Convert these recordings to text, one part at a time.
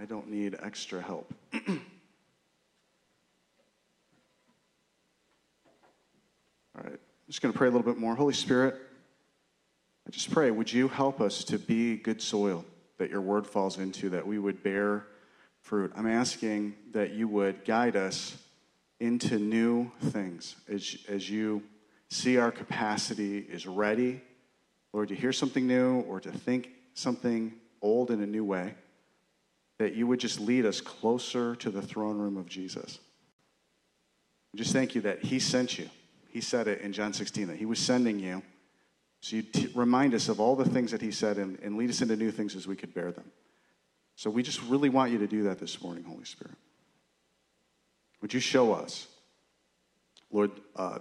I don't need extra help. All right, I'm just going to pray a little bit more. Holy Spirit, I just pray, would you help us to be good soil that your word falls into, that we would bear fruit? I'm asking that you would guide us into new things as, as you see our capacity is ready, Lord, to hear something new or to think something old in a new way, that you would just lead us closer to the throne room of Jesus. Just thank you that He sent you. He said it in John 16 that He was sending you. So you t- remind us of all the things that He said and, and lead us into new things as we could bear them. So we just really want you to do that this morning, Holy Spirit. Would you show us? Lord, uh,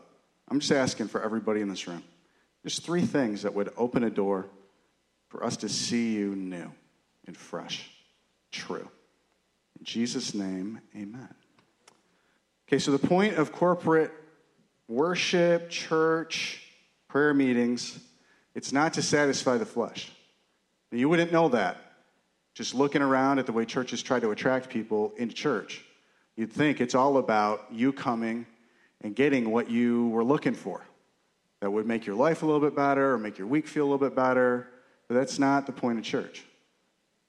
I'm just asking for everybody in this room. Just three things that would open a door for us to see you new and fresh, true. In Jesus' name, amen. Okay, so the point of corporate worship, church, prayer meetings, it's not to satisfy the flesh. You wouldn't know that just looking around at the way churches try to attract people into church. You'd think it's all about you coming and getting what you were looking for. That would make your life a little bit better or make your week feel a little bit better. But that's not the point of church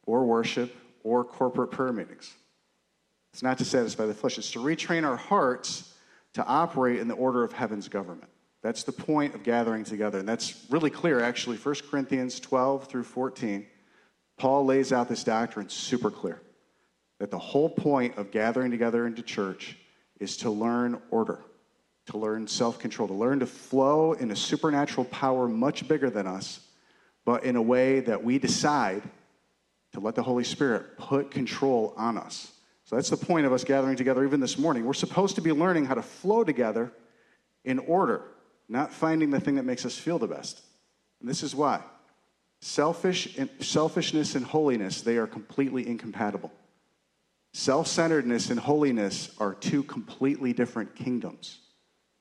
or worship or corporate prayer meetings. It's not to satisfy the flesh, it's to retrain our hearts to operate in the order of heaven's government. That's the point of gathering together. And that's really clear, actually. 1 Corinthians 12 through 14, Paul lays out this doctrine super clear that the whole point of gathering together into church is to learn order, to learn self control, to learn to flow in a supernatural power much bigger than us, but in a way that we decide to let the Holy Spirit put control on us. So that's the point of us gathering together even this morning. We're supposed to be learning how to flow together in order, not finding the thing that makes us feel the best. And this is why. Selfish and, selfishness and holiness, they are completely incompatible. Self centeredness and holiness are two completely different kingdoms.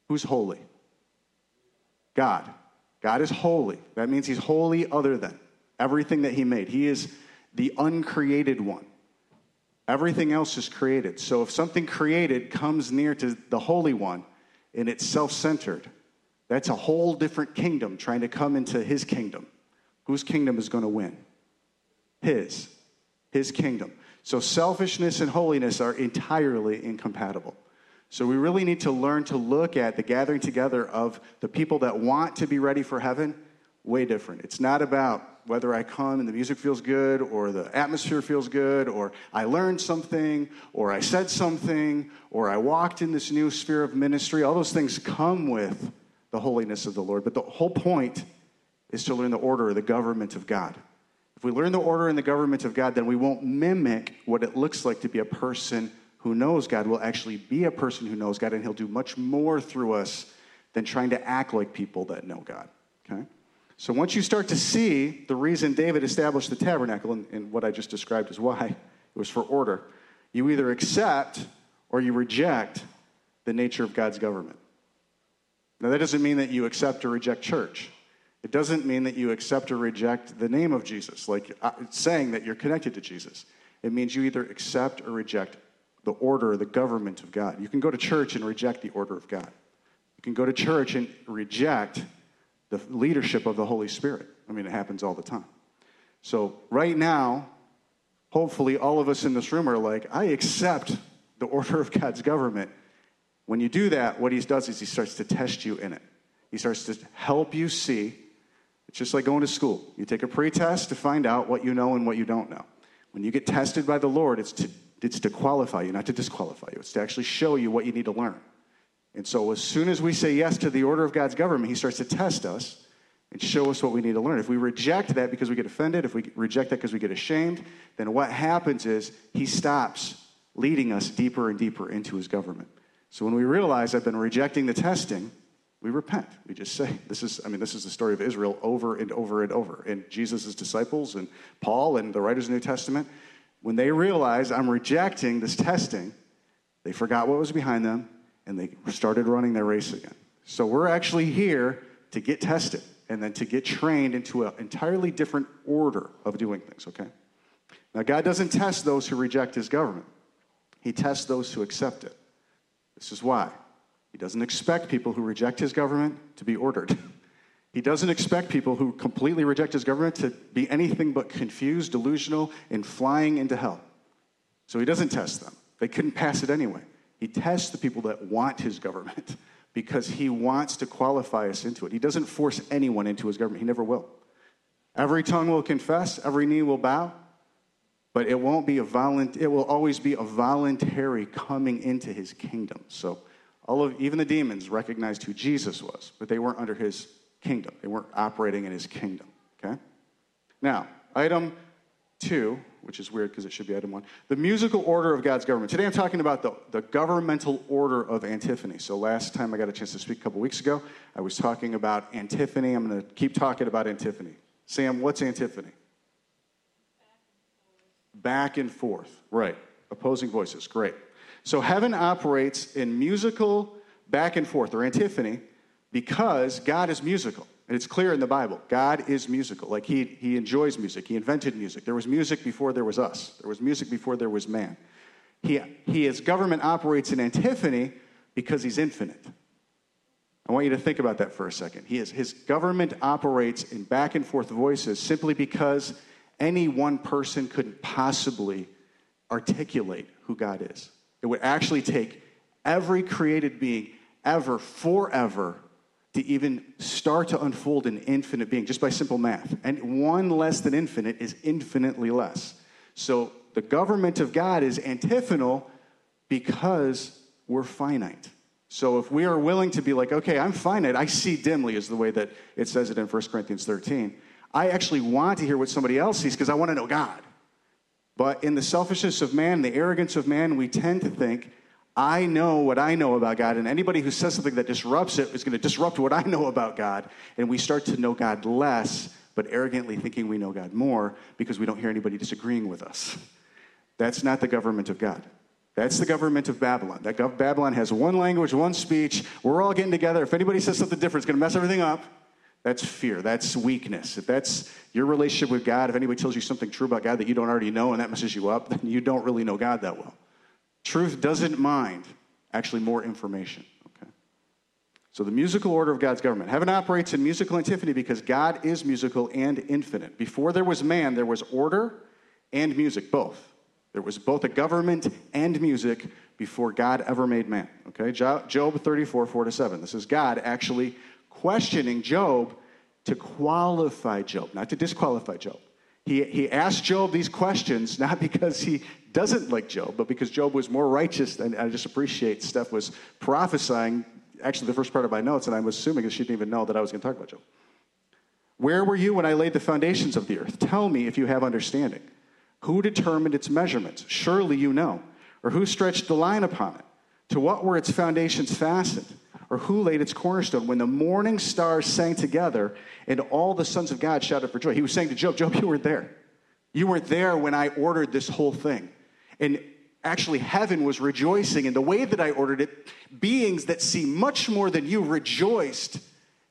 Who's holy? God. God is holy. That means he's holy other than everything that he made. He is the uncreated one. Everything else is created. So if something created comes near to the Holy One and it's self centered, that's a whole different kingdom trying to come into his kingdom. Whose kingdom is going to win? His. His kingdom. So selfishness and holiness are entirely incompatible. So we really need to learn to look at the gathering together of the people that want to be ready for heaven way different. It's not about whether I come and the music feels good or the atmosphere feels good or I learned something or I said something or I walked in this new sphere of ministry. All those things come with the holiness of the Lord. But the whole point is to learn the order, the government of God. If we learn the order and the government of God, then we won't mimic what it looks like to be a person who knows God. We'll actually be a person who knows God, and He'll do much more through us than trying to act like people that know God. Okay? So once you start to see the reason David established the tabernacle, and, and what I just described is why, it was for order, you either accept or you reject the nature of God's government. Now, that doesn't mean that you accept or reject church. It doesn't mean that you accept or reject the name of Jesus, like uh, saying that you're connected to Jesus. It means you either accept or reject the order, the government of God. You can go to church and reject the order of God. You can go to church and reject the leadership of the Holy Spirit. I mean, it happens all the time. So, right now, hopefully, all of us in this room are like, I accept the order of God's government. When you do that, what he does is he starts to test you in it. He starts to help you see. It's just like going to school. You take a pretest to find out what you know and what you don't know. When you get tested by the Lord, it's to, it's to qualify you, not to disqualify you. It's to actually show you what you need to learn. And so, as soon as we say yes to the order of God's government, He starts to test us and show us what we need to learn. If we reject that because we get offended, if we reject that because we get ashamed, then what happens is He stops leading us deeper and deeper into His government. So, when we realize I've been rejecting the testing, we repent. We just say, this is, I mean, this is the story of Israel over and over and over. And Jesus' disciples and Paul and the writers of the New Testament, when they realize I'm rejecting this testing, they forgot what was behind them and they started running their race again. So we're actually here to get tested and then to get trained into an entirely different order of doing things, okay? Now, God doesn't test those who reject his government, he tests those who accept it. This is why. He doesn't expect people who reject his government to be ordered. He doesn't expect people who completely reject his government to be anything but confused, delusional, and flying into hell. So he doesn't test them. They couldn't pass it anyway. He tests the people that want his government because he wants to qualify us into it. He doesn't force anyone into his government, he never will. Every tongue will confess, every knee will bow, but it won't be a violent, it will always be a voluntary coming into his kingdom. So all of even the demons recognized who Jesus was, but they weren't under his kingdom. They weren't operating in his kingdom. Okay? Now, item two, which is weird because it should be item one, the musical order of God's government. Today I'm talking about the, the governmental order of antiphony. So last time I got a chance to speak a couple weeks ago, I was talking about antiphony. I'm going to keep talking about antiphony. Sam, what's antiphony? Back and forth. Right. Opposing voices. Great. So heaven operates in musical back and forth, or antiphony, because God is musical. And it's clear in the Bible. God is musical. Like he, he enjoys music. He invented music. There was music before there was us. There was music before there was man. He, he his government operates in antiphony because he's infinite. I want you to think about that for a second. He is, his government operates in back and forth voices simply because any one person couldn't possibly articulate who God is. It would actually take every created being ever, forever, to even start to unfold an infinite being just by simple math. And one less than infinite is infinitely less. So the government of God is antiphonal because we're finite. So if we are willing to be like, okay, I'm finite, I see dimly, is the way that it says it in 1 Corinthians 13. I actually want to hear what somebody else sees because I want to know God. But in the selfishness of man, the arrogance of man, we tend to think I know what I know about God, and anybody who says something that disrupts it is going to disrupt what I know about God, and we start to know God less, but arrogantly thinking we know God more because we don't hear anybody disagreeing with us. That's not the government of God. That's the government of Babylon. That gov- Babylon has one language, one speech. We're all getting together. If anybody says something different, it's going to mess everything up. That's fear. That's weakness. If that's your relationship with God, if anybody tells you something true about God that you don't already know and that messes you up, then you don't really know God that well. Truth doesn't mind actually more information. Okay? So the musical order of God's government. Heaven operates in musical antiphony because God is musical and infinite. Before there was man, there was order and music, both. There was both a government and music before God ever made man. Okay? Job 34, 4 to 7. This is God actually questioning Job to qualify Job, not to disqualify Job. He, he asked Job these questions not because he doesn't like Job, but because Job was more righteous. And I just appreciate Steph was prophesying, actually, the first part of my notes, and I'm assuming that she didn't even know that I was going to talk about Job. Where were you when I laid the foundations of the earth? Tell me if you have understanding. Who determined its measurements? Surely you know. Or who stretched the line upon it? To what were its foundations fastened? Or who laid its cornerstone? When the morning stars sang together and all the sons of God shouted for joy. He was saying to Job, Job, you weren't there. You weren't there when I ordered this whole thing. And actually, heaven was rejoicing in the way that I ordered it. Beings that see much more than you rejoiced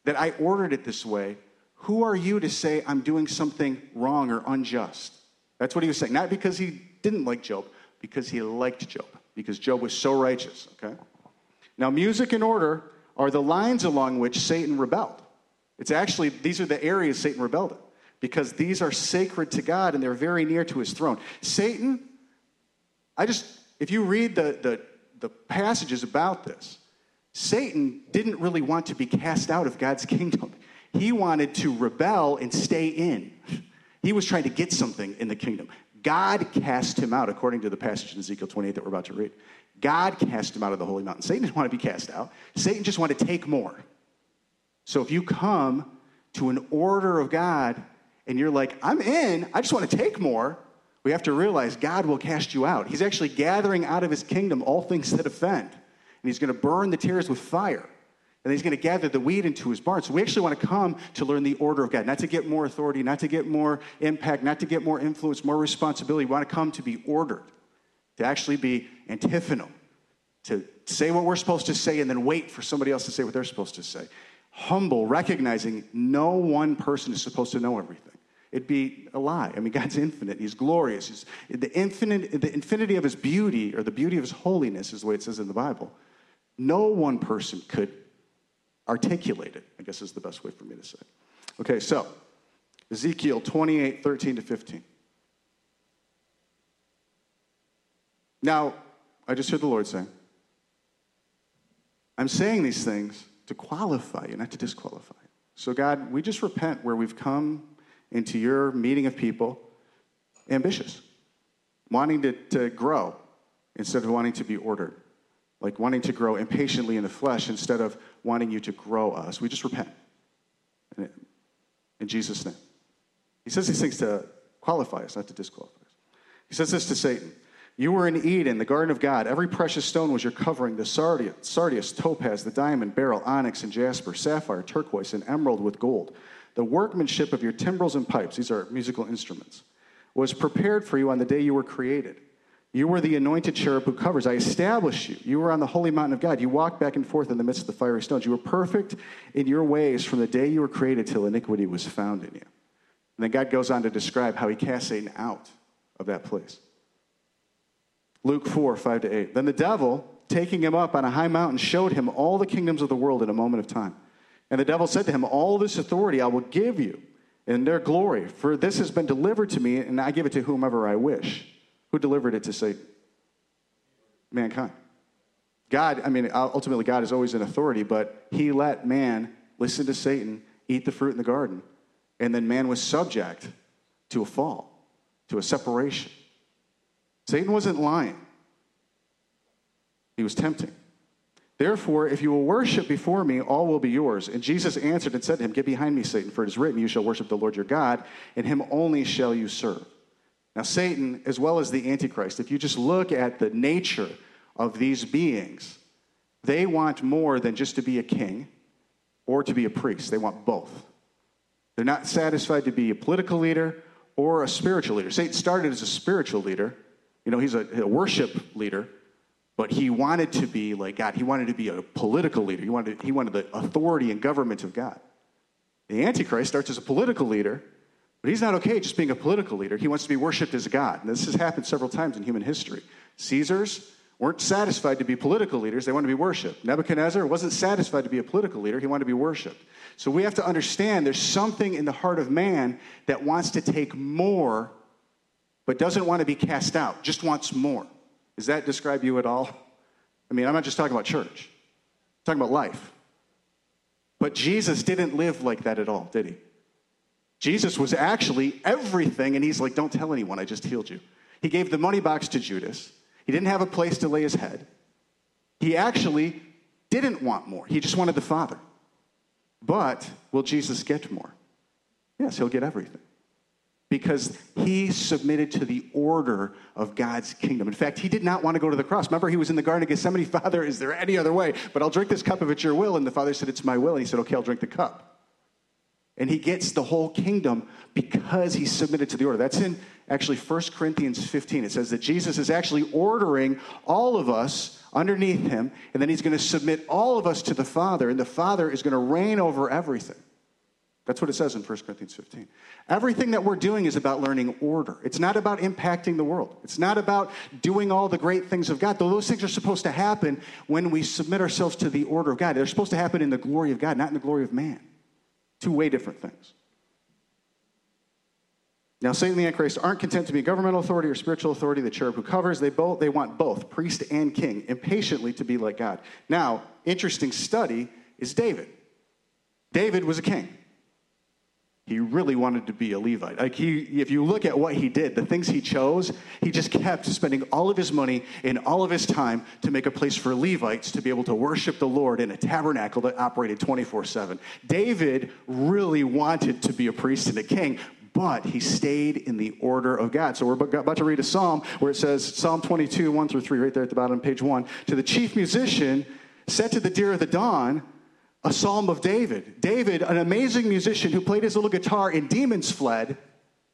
that I ordered it this way. Who are you to say I'm doing something wrong or unjust? That's what he was saying. Not because he didn't like Job, because he liked Job, because Job was so righteous, okay? Now, music and order are the lines along which Satan rebelled. It's actually, these are the areas Satan rebelled in, because these are sacred to God and they're very near to his throne. Satan I just, if you read the, the, the passages about this, Satan didn't really want to be cast out of God's kingdom. He wanted to rebel and stay in. He was trying to get something in the kingdom. God cast him out, according to the passage in Ezekiel 28 that we're about to read. God cast him out of the holy mountain. Satan didn't want to be cast out. Satan just wanted to take more. So if you come to an order of God and you're like, I'm in, I just want to take more, we have to realize God will cast you out. He's actually gathering out of his kingdom all things that offend. And he's going to burn the tares with fire. And he's going to gather the wheat into his barn. So we actually want to come to learn the order of God, not to get more authority, not to get more impact, not to get more influence, more responsibility. We want to come to be ordered, to actually be antiphonal, to say what we're supposed to say and then wait for somebody else to say what they're supposed to say. Humble, recognizing no one person is supposed to know everything. It'd be a lie. I mean, God's infinite. He's glorious. He's, the, infinite, the infinity of his beauty, or the beauty of his holiness, is the way it says in the Bible. No one person could articulate it, I guess is the best way for me to say. Okay, so Ezekiel 28 13 to 15. Now, I just heard the Lord saying, I'm saying these things to qualify you, not to disqualify. So, God, we just repent where we've come into your meeting of people ambitious, wanting to, to grow instead of wanting to be ordered, like wanting to grow impatiently in the flesh instead of wanting you to grow us. We just repent. In Jesus' name. He says these things to qualify us, not to disqualify us. He says this to Satan you were in Eden, the garden of God. Every precious stone was your covering the sardius, sardius, topaz, the diamond, beryl, onyx, and jasper, sapphire, turquoise, and emerald with gold. The workmanship of your timbrels and pipes, these are musical instruments, was prepared for you on the day you were created. You were the anointed cherub who covers. I established you. You were on the holy mountain of God. You walked back and forth in the midst of the fiery stones. You were perfect in your ways from the day you were created till iniquity was found in you. And then God goes on to describe how he cast Satan out of that place. Luke 4, 5 to 8. Then the devil, taking him up on a high mountain, showed him all the kingdoms of the world in a moment of time. And the devil said to him, All this authority I will give you in their glory, for this has been delivered to me, and I give it to whomever I wish. Who delivered it to Satan? Mankind. God, I mean, ultimately, God is always in authority, but he let man listen to Satan, eat the fruit in the garden, and then man was subject to a fall, to a separation. Satan wasn't lying, he was tempting. Therefore, if you will worship before me, all will be yours. And Jesus answered and said to him, Get behind me, Satan, for it is written, You shall worship the Lord your God, and him only shall you serve. Now, Satan, as well as the Antichrist, if you just look at the nature of these beings, they want more than just to be a king or to be a priest. They want both. They're not satisfied to be a political leader or a spiritual leader. Satan started as a spiritual leader, you know, he's a, a worship leader, but he wanted to be like God. He wanted to be a political leader. He wanted, he wanted the authority and government of God. The Antichrist starts as a political leader, but he's not okay just being a political leader. He wants to be worshiped as God. And this has happened several times in human history. Caesars weren't satisfied to be political leaders, they wanted to be worshiped. Nebuchadnezzar wasn't satisfied to be a political leader, he wanted to be worshiped. So we have to understand there's something in the heart of man that wants to take more but doesn't want to be cast out, just wants more. Does that describe you at all? I mean, I'm not just talking about church, I'm talking about life. But Jesus didn't live like that at all, did he? Jesus was actually everything, and he's like, Don't tell anyone, I just healed you. He gave the money box to Judas. He didn't have a place to lay his head. He actually didn't want more, he just wanted the Father. But will Jesus get more? Yes, he'll get everything because he submitted to the order of God's kingdom. In fact, he did not want to go to the cross. Remember, he was in the Garden of Gethsemane, Father, is there any other way? But I'll drink this cup if it's your will. And the Father said, It's my will. And he said, Okay, I'll drink the cup. And he gets the whole kingdom because he submitted to the order. That's in actually 1 Corinthians 15. It says that Jesus is actually ordering all of us underneath him, and then he's going to submit all of us to the Father, and the Father is going to reign over everything. That's what it says in 1 Corinthians 15. Everything that we're doing is about learning order. It's not about impacting the world. It's not about doing all the great things of God. Though those things are supposed to happen when we submit ourselves to the order of God. They're supposed to happen in the glory of God, not in the glory of man. Two way different things. Now, Satan and the Antichrist aren't content to be governmental authority or spiritual authority, the cherub who covers. They, both, they want both, priest and king, impatiently to be like God. Now, interesting study is David. David was a king he really wanted to be a Levite. Like he, if you look at what he did, the things he chose, he just kept spending all of his money and all of his time to make a place for Levites to be able to worship the Lord in a tabernacle that operated 24 7. David really wanted to be a priest and a king, but he stayed in the order of God. So we're about to read a psalm where it says, Psalm 22, 1 through 3, right there at the bottom, page 1. To the chief musician, set to the deer of the dawn, a psalm of David. David, an amazing musician who played his little guitar and demons fled,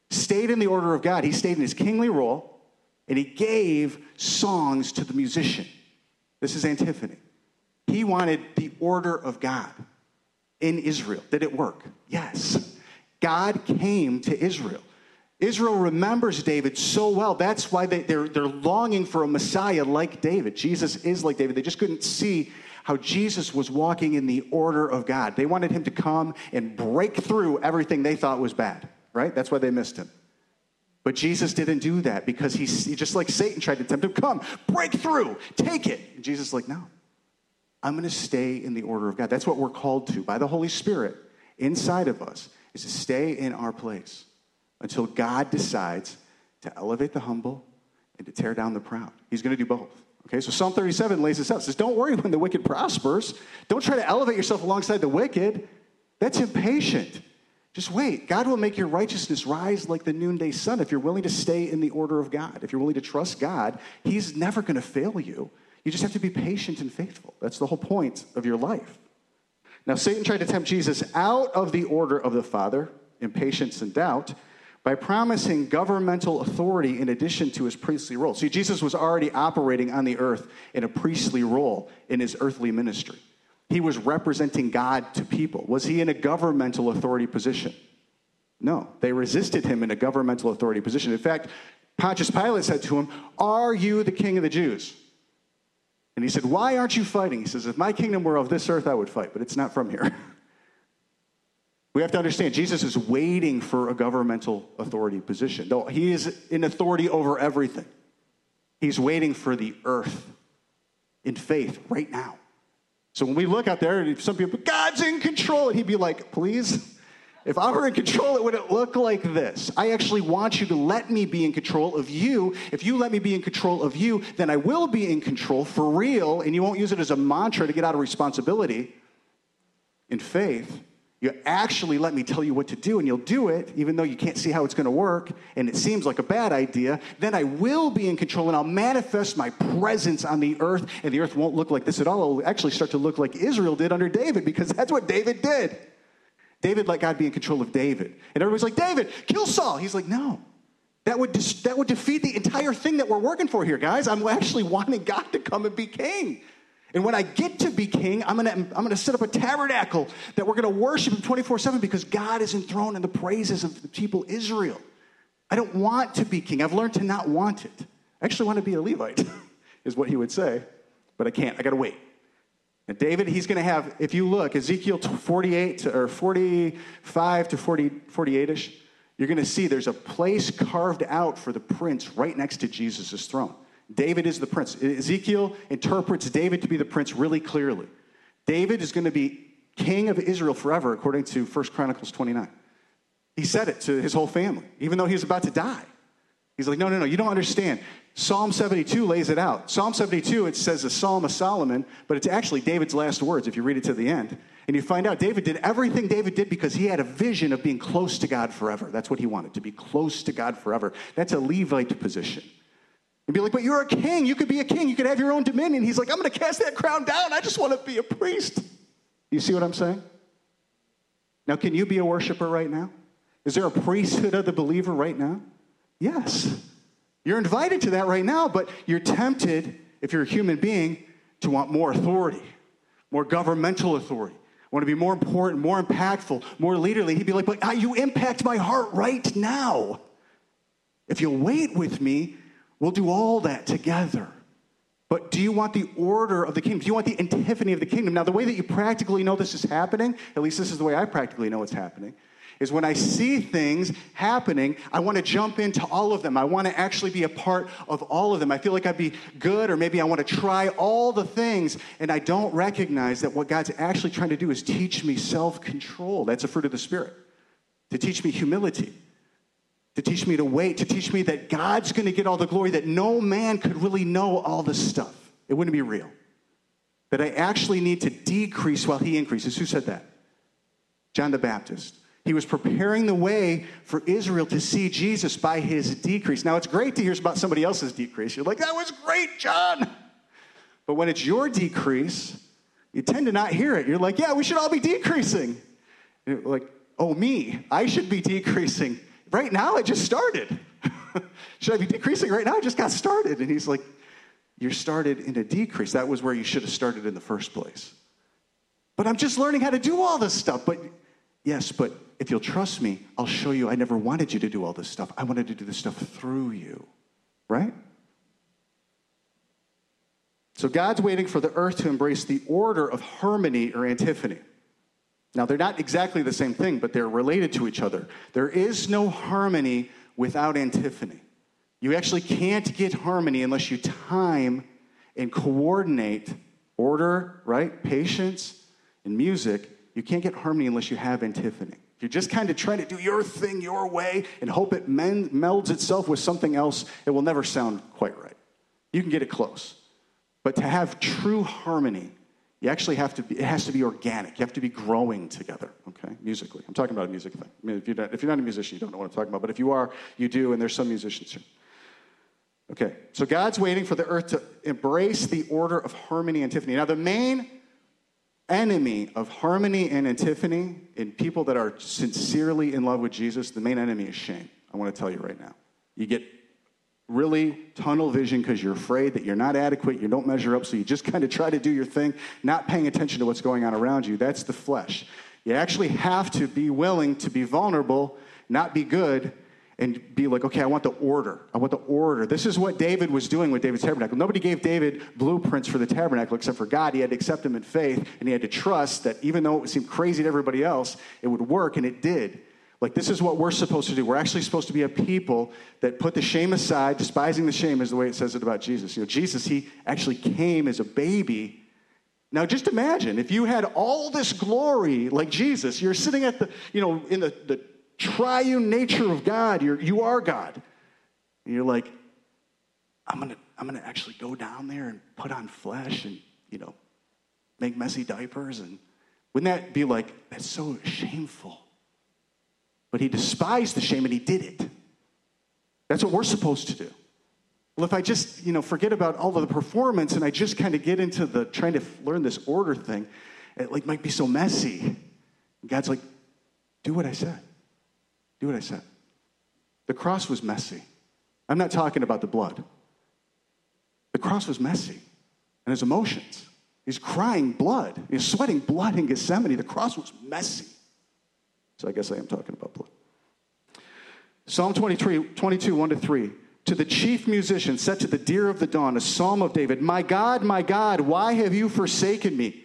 stayed in the order of God. He stayed in his kingly role and he gave songs to the musician. This is antiphony. He wanted the order of God in Israel. Did it work? Yes. God came to Israel. Israel remembers David so well. That's why they, they're, they're longing for a Messiah like David. Jesus is like David. They just couldn't see how Jesus was walking in the order of God. They wanted him to come and break through everything they thought was bad, right? That's why they missed him. But Jesus didn't do that because he, just like Satan tried to tempt him, come, break through, take it. And Jesus is like, no, I'm going to stay in the order of God. That's what we're called to by the Holy Spirit inside of us, is to stay in our place until God decides to elevate the humble and to tear down the proud. He's going to do both. Okay, so Psalm 37 lays this out. It says, Don't worry when the wicked prospers. Don't try to elevate yourself alongside the wicked. That's impatient. Just wait. God will make your righteousness rise like the noonday sun if you're willing to stay in the order of God. If you're willing to trust God, He's never going to fail you. You just have to be patient and faithful. That's the whole point of your life. Now, Satan tried to tempt Jesus out of the order of the Father, impatience and doubt, by promising governmental authority in addition to his priestly role. See, Jesus was already operating on the earth in a priestly role in his earthly ministry. He was representing God to people. Was he in a governmental authority position? No, they resisted him in a governmental authority position. In fact, Pontius Pilate said to him, Are you the king of the Jews? And he said, Why aren't you fighting? He says, If my kingdom were of this earth, I would fight, but it's not from here. we have to understand, Jesus is waiting for a governmental authority position. Though he is in authority over everything, he's waiting for the earth in faith right now. So when we look out there, and some people, God's in control, and he'd be like, Please. If I were in control, it wouldn't look like this. I actually want you to let me be in control of you. If you let me be in control of you, then I will be in control for real, and you won't use it as a mantra to get out of responsibility. In faith, you actually let me tell you what to do, and you'll do it, even though you can't see how it's going to work, and it seems like a bad idea. Then I will be in control, and I'll manifest my presence on the earth, and the earth won't look like this at all. It'll actually start to look like Israel did under David, because that's what David did. David let God be in control of David. And everybody's like, David, kill Saul. He's like, no. That would, that would defeat the entire thing that we're working for here, guys. I'm actually wanting God to come and be king. And when I get to be king, I'm gonna, I'm gonna set up a tabernacle that we're gonna worship him 24 7 because God is enthroned in the praises of the people Israel. I don't want to be king. I've learned to not want it. I actually want to be a Levite, is what he would say, but I can't. I gotta wait. And David, he's to have, if you look, Ezekiel 48 to, or 45 to 40, 48 ish, you're to see there's a place carved out for the prince right next to Jesus' throne. David is the prince. Ezekiel interprets David to be the prince really clearly. David is going to be king of Israel forever, according to 1 Chronicles 29. He said it to his whole family, even though he was about to die. He's like, no, no, no, you don't understand. Psalm 72 lays it out. Psalm 72, it says a psalm of Solomon, but it's actually David's last words if you read it to the end. And you find out David did everything David did because he had a vision of being close to God forever. That's what he wanted, to be close to God forever. That's a Levite position. And be like, but you're a king. You could be a king. You could have your own dominion. He's like, I'm going to cast that crown down. I just want to be a priest. You see what I'm saying? Now, can you be a worshiper right now? Is there a priesthood of the believer right now? Yes. You're invited to that right now, but you're tempted, if you're a human being, to want more authority, more governmental authority. Want to be more important, more impactful, more leaderly. He'd be like, but ah, you impact my heart right now. If you'll wait with me, we'll do all that together. But do you want the order of the kingdom? Do you want the antiphony of the kingdom? Now, the way that you practically know this is happening, at least this is the way I practically know it's happening, is when I see things happening, I want to jump into all of them. I want to actually be a part of all of them. I feel like I'd be good, or maybe I want to try all the things, and I don't recognize that what God's actually trying to do is teach me self control. That's a fruit of the Spirit. To teach me humility, to teach me to wait, to teach me that God's going to get all the glory, that no man could really know all this stuff. It wouldn't be real. That I actually need to decrease while He increases. Who said that? John the Baptist. He was preparing the way for Israel to see Jesus by his decrease. Now, it's great to hear about somebody else's decrease. You're like, that was great, John. But when it's your decrease, you tend to not hear it. You're like, yeah, we should all be decreasing. like, oh, me, I should be decreasing. Right now, I just started. should I be decreasing right now? I just got started. And he's like, you're started in a decrease. That was where you should have started in the first place. But I'm just learning how to do all this stuff. But yes, but if you'll trust me, I'll show you I never wanted you to do all this stuff. I wanted to do this stuff through you. Right? So God's waiting for the earth to embrace the order of harmony or antiphony. Now, they're not exactly the same thing, but they're related to each other. There is no harmony without antiphony. You actually can't get harmony unless you time and coordinate order, right? Patience and music. You can't get harmony unless you have antiphony. If you're just kind of trying to do your thing your way and hope it melds itself with something else, it will never sound quite right. You can get it close. But to have true harmony, you actually have to be, it has to be organic. You have to be growing together, okay, musically. I'm talking about a music thing. I mean, if you're, not, if you're not a musician, you don't know what I'm talking about. But if you are, you do, and there's some musicians here. Okay, so God's waiting for the earth to embrace the order of harmony and antiphony. Now, the main enemy of harmony and antiphony in people that are sincerely in love with Jesus, the main enemy is shame. I want to tell you right now. You get really tunnel vision because you're afraid that you're not adequate, you don't measure up, so you just kind of try to do your thing, not paying attention to what's going on around you. That's the flesh. You actually have to be willing to be vulnerable, not be good, and be like, okay, I want the order. I want the order. This is what David was doing with David's tabernacle. Nobody gave David blueprints for the tabernacle except for God. He had to accept him in faith, and he had to trust that even though it seemed crazy to everybody else, it would work, and it did. Like, this is what we're supposed to do. We're actually supposed to be a people that put the shame aside. Despising the shame is the way it says it about Jesus. You know, Jesus, he actually came as a baby. Now, just imagine if you had all this glory like Jesus, you're sitting at the, you know, in the, the triune nature of God. You're, you are God. And you're like, I'm going to I'm going to actually go down there and put on flesh and, you know, make messy diapers. And wouldn't that be like, that's so shameful? But he despised the shame and he did it. That's what we're supposed to do. Well, if I just, you know, forget about all of the performance and I just kind of get into the trying to learn this order thing, it like might be so messy. And God's like, do what I said. Do what I said. The cross was messy. I'm not talking about the blood. The cross was messy and his emotions. He's crying blood. He's sweating blood in Gethsemane. The cross was messy. So I guess I am talking about blood. Psalm 23, 22, 1 to 3. To the chief musician, set to the deer of the dawn, a psalm of David My God, my God, why have you forsaken me?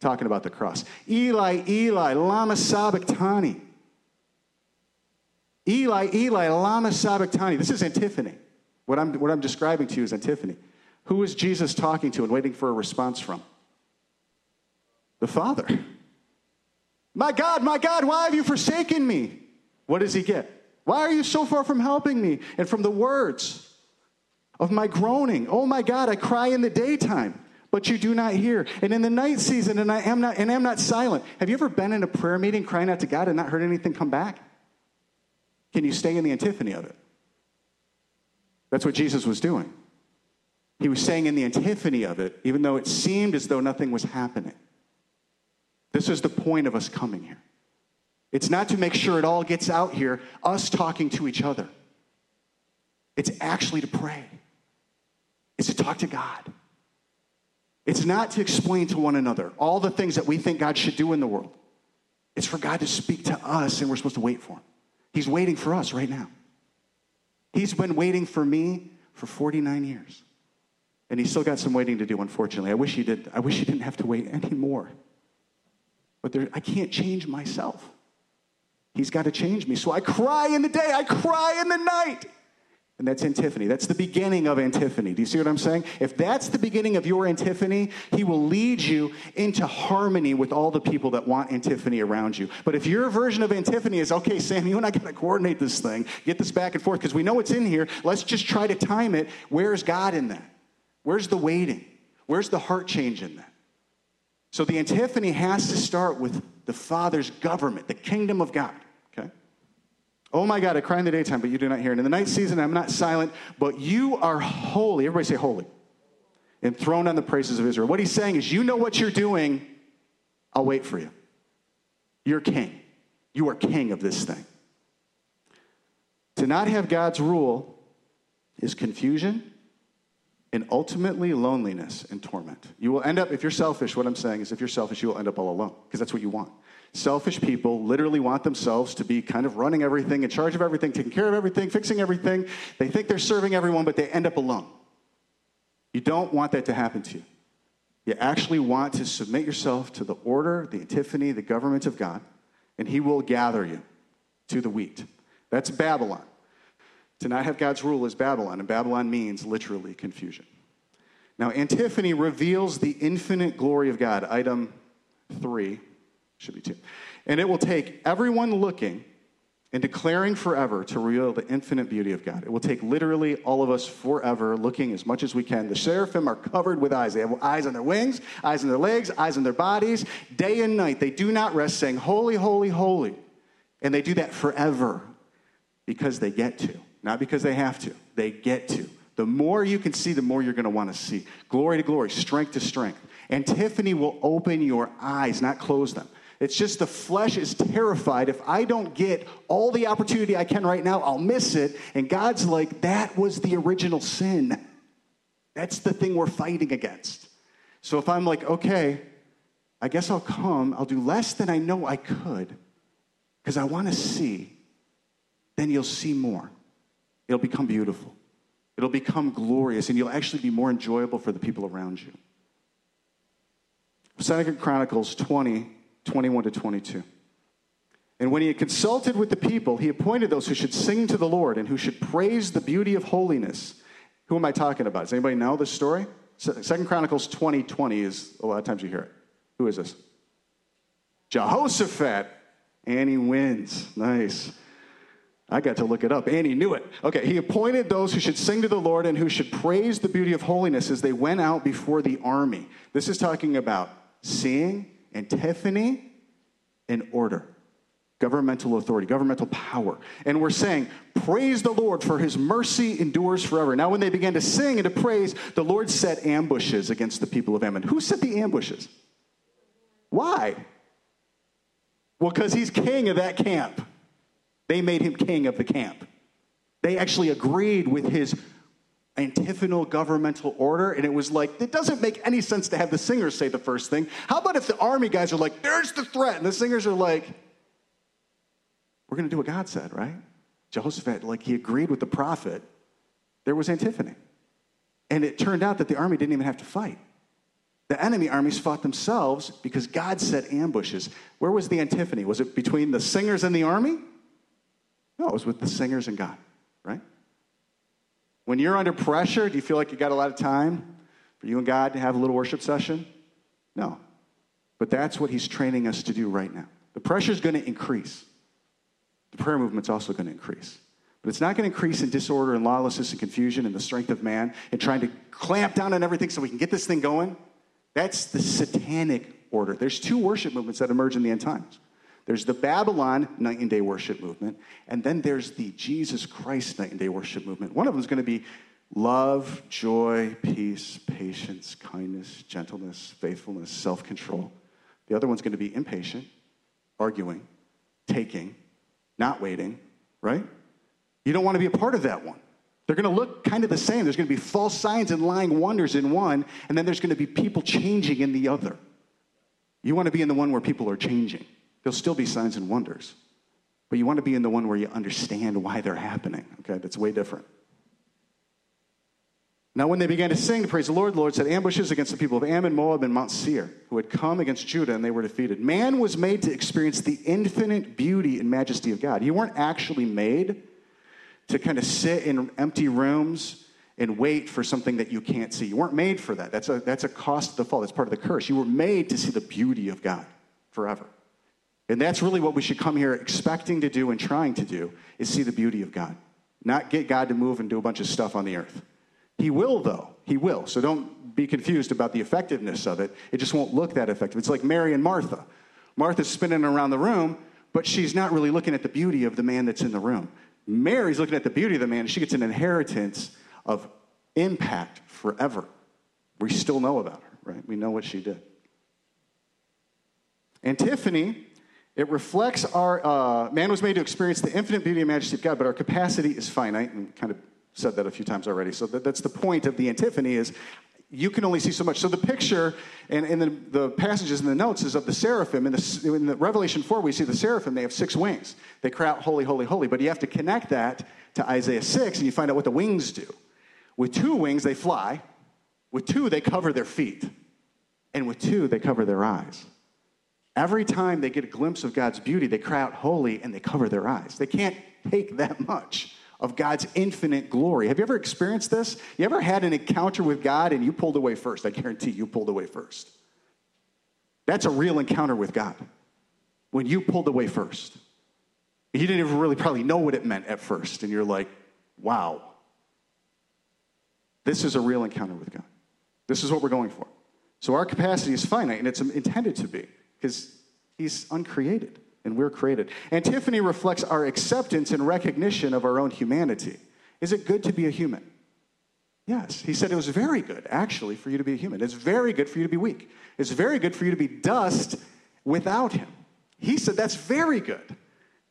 Talking about the cross. Eli, Eli, Lama Sabachthani. Eli, Eli, Lama Sabachthani. This is antiphony. What I'm, what I'm describing to you is antiphony. Who is Jesus talking to and waiting for a response from? The Father. My God, my God, why have you forsaken me? What does he get? Why are you so far from helping me? And from the words of my groaning, oh my God, I cry in the daytime, but you do not hear. And in the night season, and I am not and am not silent. Have you ever been in a prayer meeting crying out to God and not heard anything come back? Can you stay in the antiphony of it? That's what Jesus was doing. He was saying in the antiphony of it, even though it seemed as though nothing was happening. This is the point of us coming here. It's not to make sure it all gets out here, us talking to each other. It's actually to pray, it's to talk to God. It's not to explain to one another all the things that we think God should do in the world. It's for God to speak to us, and we're supposed to wait for Him. He's waiting for us right now. He's been waiting for me for 49 years. And he's still got some waiting to do, unfortunately. I wish he did. I wish he didn't have to wait anymore. But there, I can't change myself. He's got to change me. So I cry in the day, I cry in the night. And that's antiphony. That's the beginning of antiphony. Do you see what I'm saying? If that's the beginning of your antiphony, he will lead you into harmony with all the people that want antiphony around you. But if your version of antiphony is, okay, Sam, you and I got to coordinate this thing, get this back and forth, because we know it's in here, let's just try to time it. Where's God in that? Where's the waiting? Where's the heart change in that? So the antiphony has to start with the Father's government, the kingdom of God. Okay? Oh my God, I cry in the daytime, but you do not hear. And in the night season, I'm not silent, but you are holy. Everybody say holy. Enthroned on the praises of Israel. What he's saying is, you know what you're doing, I'll wait for you. You're king. You are king of this thing. To not have God's rule is confusion, and ultimately loneliness and torment. You will end up, if you're selfish, what I'm saying is if you're selfish, you will end up all alone because that's what you want. Selfish people literally want themselves to be kind of running everything, in charge of everything, taking care of everything, fixing everything. They think they're serving everyone, but they end up alone. You don't want that to happen to you. You actually want to submit yourself to the order, the antiphony, the government of God, and He will gather you to the wheat. That's Babylon. To not have God's rule is Babylon, and Babylon means literally confusion. Now, antiphony reveals the infinite glory of God. Item three, should be two. And it will take everyone looking and declaring forever to reveal the infinite beauty of God. It will take literally all of us forever looking as much as we can. The seraphim are covered with eyes. They have eyes on their wings, eyes on their legs, eyes on their bodies. Day and night, they do not rest, saying, Holy, holy, holy. And they do that forever because they get to, not because they have to. They get to. The more you can see, the more you're going to want to see. Glory to glory, strength to strength. Antiphony will open your eyes, not close them. It's just the flesh is terrified. If I don't get all the opportunity I can right now, I'll miss it. And God's like, that was the original sin. That's the thing we're fighting against. So if I'm like, okay, I guess I'll come, I'll do less than I know I could because I want to see, then you'll see more. It'll become beautiful, it'll become glorious, and you'll actually be more enjoyable for the people around you. Second Chronicles 20 21 to 22. And when he had consulted with the people, he appointed those who should sing to the Lord and who should praise the beauty of holiness. Who am I talking about? Does anybody know this story? Second Chronicles 20 20 is a lot of times you hear it. Who is this? Jehoshaphat. Annie wins. Nice. I got to look it up. Annie knew it. Okay, he appointed those who should sing to the Lord and who should praise the beauty of holiness as they went out before the army. This is talking about seeing antiphony and order, governmental authority, governmental power. And we're saying, Praise the Lord, for his mercy endures forever. Now, when they began to sing and to praise, the Lord set ambushes against the people of Ammon. Who set the ambushes? Why? Well, because he's king of that camp. They made him king of the camp. They actually agreed with his antiphonal governmental order, and it was like, it doesn't make any sense to have the singers say the first thing. How about if the army guys are like, there's the threat, and the singers are like, we're going to do what God said, right? Jehoshaphat, like he agreed with the prophet, there was antiphony. And it turned out that the army didn't even have to fight. The enemy armies fought themselves because God set ambushes. Where was the antiphony? Was it between the singers and the army? No, it was with the singers and God, right? When you're under pressure, do you feel like you got a lot of time for you and God to have a little worship session? No. But that's what He's training us to do right now. The pressure is going to increase. The prayer movement's also going to increase. But it's not going to increase in disorder and lawlessness and confusion and the strength of man and trying to clamp down on everything so we can get this thing going. That's the satanic order. There's two worship movements that emerge in the end times. There's the Babylon night and day worship movement, and then there's the Jesus Christ night and day worship movement. One of them is going to be love, joy, peace, patience, kindness, gentleness, faithfulness, self control. The other one's going to be impatient, arguing, taking, not waiting, right? You don't want to be a part of that one. They're going to look kind of the same. There's going to be false signs and lying wonders in one, and then there's going to be people changing in the other. You want to be in the one where people are changing. There'll still be signs and wonders. But you want to be in the one where you understand why they're happening. Okay, that's way different. Now, when they began to sing to praise the Lord, the Lord set ambushes against the people of Ammon, Moab, and Mount Seir, who had come against Judah, and they were defeated. Man was made to experience the infinite beauty and majesty of God. You weren't actually made to kind of sit in empty rooms and wait for something that you can't see. You weren't made for that. That's a, that's a cost of the fall. That's part of the curse. You were made to see the beauty of God forever. And that's really what we should come here expecting to do and trying to do is see the beauty of God. Not get God to move and do a bunch of stuff on the earth. He will, though. He will. So don't be confused about the effectiveness of it. It just won't look that effective. It's like Mary and Martha. Martha's spinning around the room, but she's not really looking at the beauty of the man that's in the room. Mary's looking at the beauty of the man, and she gets an inheritance of impact forever. We still know about her, right? We know what she did. Antiphony it reflects our, uh, man was made to experience the infinite beauty and majesty of God, but our capacity is finite and kind of said that a few times already. So that, that's the point of the antiphony is you can only see so much. So the picture and, and the, the passages in the notes is of the seraphim. In the, in the Revelation 4, we see the seraphim, they have six wings. They cry out, holy, holy, holy. But you have to connect that to Isaiah 6, and you find out what the wings do. With two wings, they fly. With two, they cover their feet. And with two, they cover their eyes. Every time they get a glimpse of God's beauty, they cry out holy and they cover their eyes. They can't take that much of God's infinite glory. Have you ever experienced this? You ever had an encounter with God and you pulled away first? I guarantee you pulled away first. That's a real encounter with God. When you pulled away first. You didn't even really probably know what it meant at first, and you're like, wow. This is a real encounter with God. This is what we're going for. So our capacity is finite, and it's intended to be, because He's uncreated and we're created. Antiphony reflects our acceptance and recognition of our own humanity. Is it good to be a human? Yes. He said it was very good, actually, for you to be a human. It's very good for you to be weak. It's very good for you to be dust without Him. He said that's very good.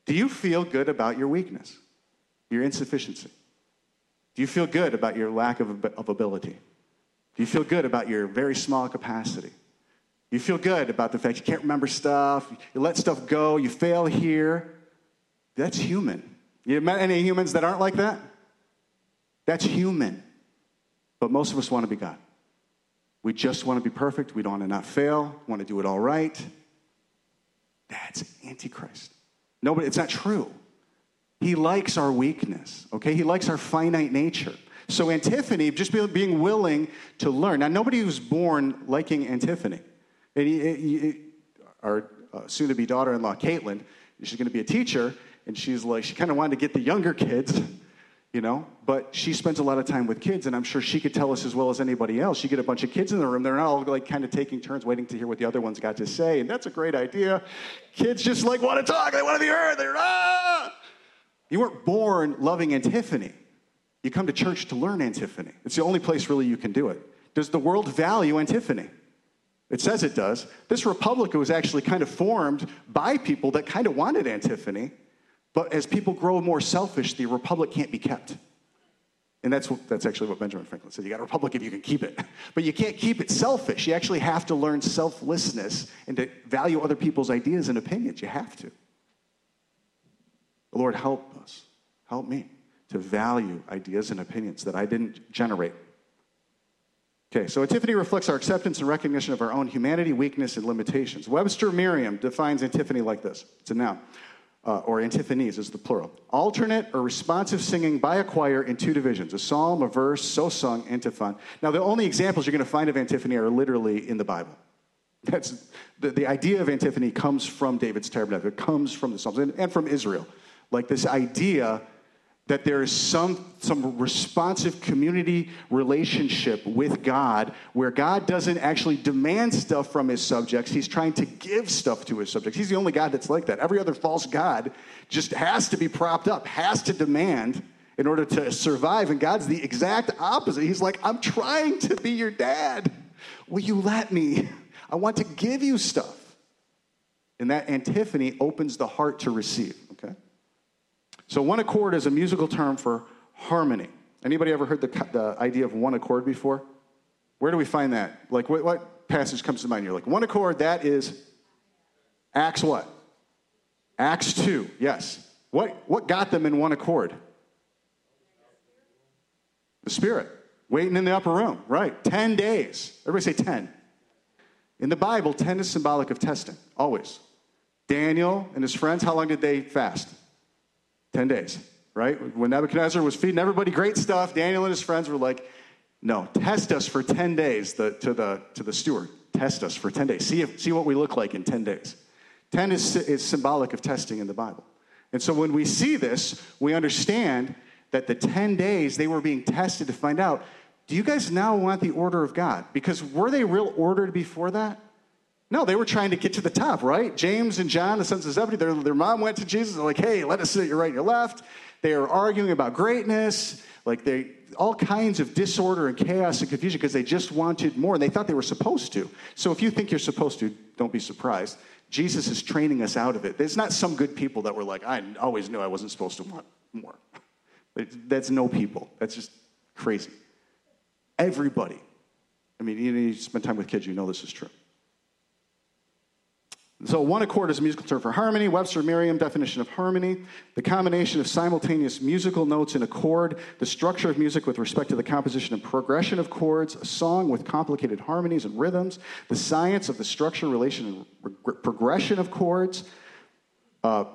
Do you feel good about your weakness, your insufficiency? Do you feel good about your lack of, of ability? Do you feel good about your very small capacity? You feel good about the fact you can't remember stuff, you let stuff go, you fail here. That's human. You met any humans that aren't like that? That's human. But most of us want to be God. We just want to be perfect. We don't want to not fail, want to do it all right. That's Antichrist. Nobody, it's not true. He likes our weakness, okay? He likes our finite nature. So, antiphony, just being willing to learn. Now, nobody was born liking antiphony. And he, he, our uh, soon to be daughter in law, Caitlin, she's going to be a teacher, and she's like, she kind of wanted to get the younger kids, you know, but she spends a lot of time with kids, and I'm sure she could tell us as well as anybody else. She get a bunch of kids in the room, they're all like kind of taking turns waiting to hear what the other ones got to say, and that's a great idea. Kids just like want to talk, they want to be heard, they're ah! You weren't born loving antiphony. You come to church to learn antiphony. It's the only place really you can do it. Does the world value antiphony? It says it does. This republic was actually kind of formed by people that kind of wanted antiphony, but as people grow more selfish, the republic can't be kept. And that's, what, that's actually what Benjamin Franklin said. You got a republic if you can keep it. But you can't keep it selfish. You actually have to learn selflessness and to value other people's ideas and opinions. You have to. Lord, help us. Help me to value ideas and opinions that I didn't generate Okay, so antiphony reflects our acceptance and recognition of our own humanity, weakness, and limitations. Webster Merriam defines antiphony like this it's a noun, uh, or antiphonies is the plural. Alternate or responsive singing by a choir in two divisions a psalm, a verse, so sung, antiphon. Now, the only examples you're going to find of antiphony are literally in the Bible. That's, the, the idea of antiphony comes from David's tabernacle, it comes from the Psalms and, and from Israel. Like this idea that there is some, some responsive community relationship with God where God doesn't actually demand stuff from his subjects. He's trying to give stuff to his subjects. He's the only God that's like that. Every other false God just has to be propped up, has to demand in order to survive. And God's the exact opposite. He's like, I'm trying to be your dad. Will you let me? I want to give you stuff. And that antiphony opens the heart to receive. So one accord is a musical term for harmony. Anybody ever heard the, the idea of one accord before? Where do we find that? Like, what, what passage comes to mind? You're like, one accord, that is Acts what? Acts 2, yes. What, what got them in one accord? The Spirit. Waiting in the upper room, right. 10 days. Everybody say 10. In the Bible, 10 is symbolic of testing, always. Daniel and his friends, how long did they fast? 10 days, right? When Nebuchadnezzar was feeding everybody great stuff, Daniel and his friends were like, no, test us for 10 days the, to, the, to the steward. Test us for 10 days. See, if, see what we look like in 10 days. 10 is, is symbolic of testing in the Bible. And so when we see this, we understand that the 10 days they were being tested to find out do you guys now want the order of God? Because were they real ordered before that? No, they were trying to get to the top, right? James and John, the sons of Zebedee, their, their mom went to Jesus. They're like, hey, let us sit at your right and your left. They are arguing about greatness, like they, all kinds of disorder and chaos and confusion because they just wanted more and they thought they were supposed to. So if you think you're supposed to, don't be surprised. Jesus is training us out of it. There's not some good people that were like, I always knew I wasn't supposed to want more. That's no people. That's just crazy. Everybody. I mean, you, you spend time with kids, you know this is true. So, one accord is a musical term for harmony. Webster Merriam definition of harmony the combination of simultaneous musical notes in a chord, the structure of music with respect to the composition and progression of chords, a song with complicated harmonies and rhythms, the science of the structure, relation, and progression of chords, uh,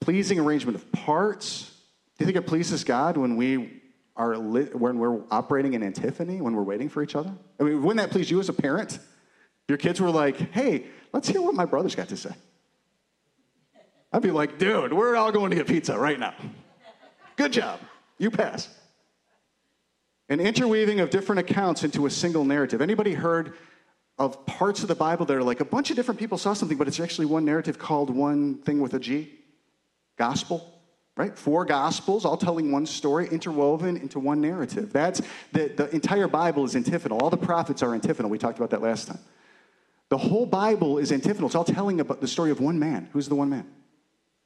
pleasing arrangement of parts. Do you think it pleases God when we are li- when we're operating in antiphony, when we're waiting for each other? I mean, wouldn't that please you as a parent? Your kids were like, hey, let's hear what my brother's got to say. I'd be like, dude, we're all going to get pizza right now. Good job. You pass. An interweaving of different accounts into a single narrative. Anybody heard of parts of the Bible that are like a bunch of different people saw something, but it's actually one narrative called one thing with a G? Gospel? right? Four gospels, all telling one story, interwoven into one narrative. That's the, the entire Bible is antiphonal. All the prophets are antiphonal. We talked about that last time. The whole Bible is antiphonal. It's all telling about the story of one man. Who's the one man?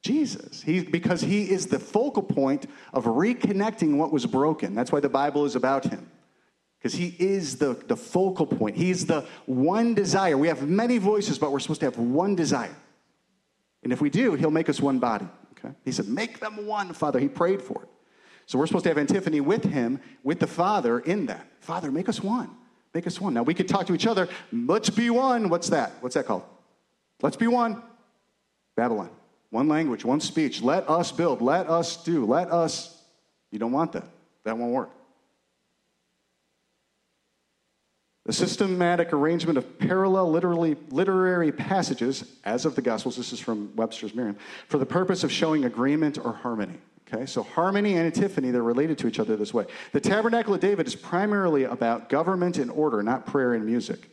Jesus. He, because he is the focal point of reconnecting what was broken. That's why the Bible is about him. Because he is the, the focal point. He's the one desire. We have many voices, but we're supposed to have one desire. And if we do, he'll make us one body. Okay? He said, Make them one, Father. He prayed for it. So we're supposed to have antiphony with him, with the Father in that. Father, make us one. Make us one. Now we could talk to each other. Let's be one. What's that? What's that called? Let's be one. Babylon. One language, one speech. Let us build. Let us do. Let us. You don't want that. That won't work. The systematic arrangement of parallel literally, literary passages, as of the Gospels, this is from Webster's Merriam, for the purpose of showing agreement or harmony. Okay, so harmony and antiphony, they're related to each other this way. The Tabernacle of David is primarily about government and order, not prayer and music.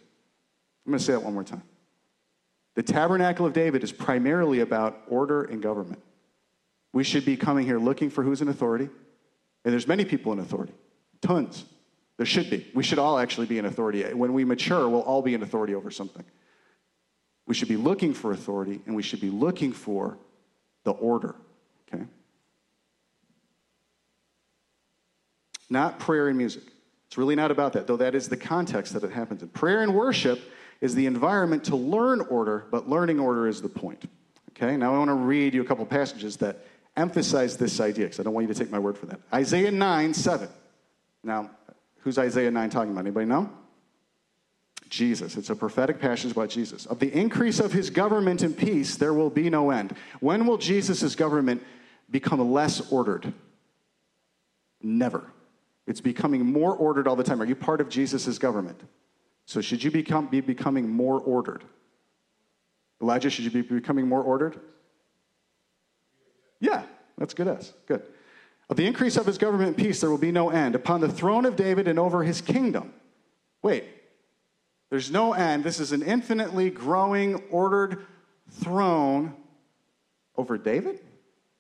I'm going to say that one more time. The Tabernacle of David is primarily about order and government. We should be coming here looking for who's in authority, and there's many people in authority, tons. There should be. We should all actually be in authority. When we mature, we'll all be in authority over something. We should be looking for authority and we should be looking for the order, okay? Not prayer and music. It's really not about that, though that is the context that it happens in. Prayer and worship is the environment to learn order, but learning order is the point. Okay, now I want to read you a couple passages that emphasize this idea because I don't want you to take my word for that. Isaiah 9 7. Now, Who's Isaiah 9 talking about? Anybody know? Jesus. It's a prophetic passage about Jesus. Of the increase of his government and peace, there will be no end. When will Jesus' government become less ordered? Never. It's becoming more ordered all the time. Are you part of Jesus' government? So, should you become, be becoming more ordered? Elijah, should you be becoming more ordered? Yeah, that's good as. Good. Of the increase of his government and peace, there will be no end. Upon the throne of David and over his kingdom. Wait, there's no end. This is an infinitely growing, ordered throne over David?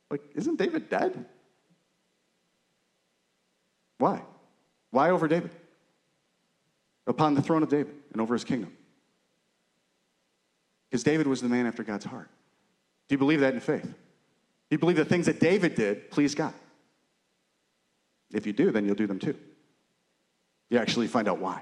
Like, isn't David dead? Why? Why over David? Upon the throne of David and over his kingdom. Because David was the man after God's heart. Do you believe that in faith? Do you believe the things that David did please God? If you do, then you'll do them too. You actually find out why.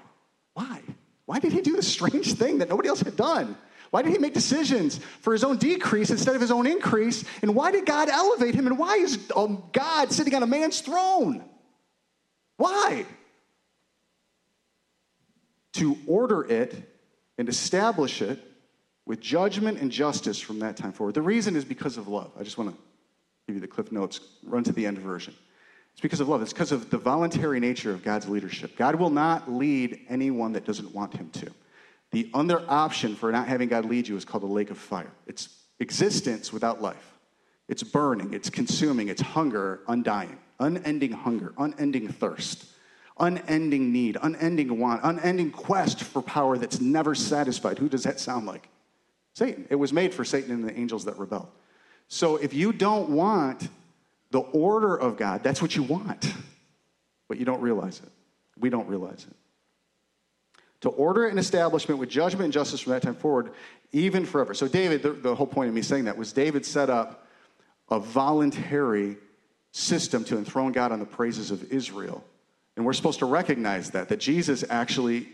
Why? Why did he do this strange thing that nobody else had done? Why did he make decisions for his own decrease instead of his own increase? And why did God elevate him? And why is um, God sitting on a man's throne? Why? To order it and establish it with judgment and justice from that time forward. The reason is because of love. I just want to give you the Cliff Notes, run to the end version. It's because of love. It's because of the voluntary nature of God's leadership. God will not lead anyone that doesn't want him to. The other option for not having God lead you is called the lake of fire. It's existence without life. It's burning, it's consuming, it's hunger, undying, unending hunger, unending thirst, unending need, unending want, unending quest for power that's never satisfied. Who does that sound like? Satan. It was made for Satan and the angels that rebelled. So if you don't want the order of God, that's what you want, but you don't realize it. We don't realize it. To order an establishment with judgment and justice from that time forward, even forever. So, David, the, the whole point of me saying that was David set up a voluntary system to enthrone God on the praises of Israel. And we're supposed to recognize that, that Jesus actually,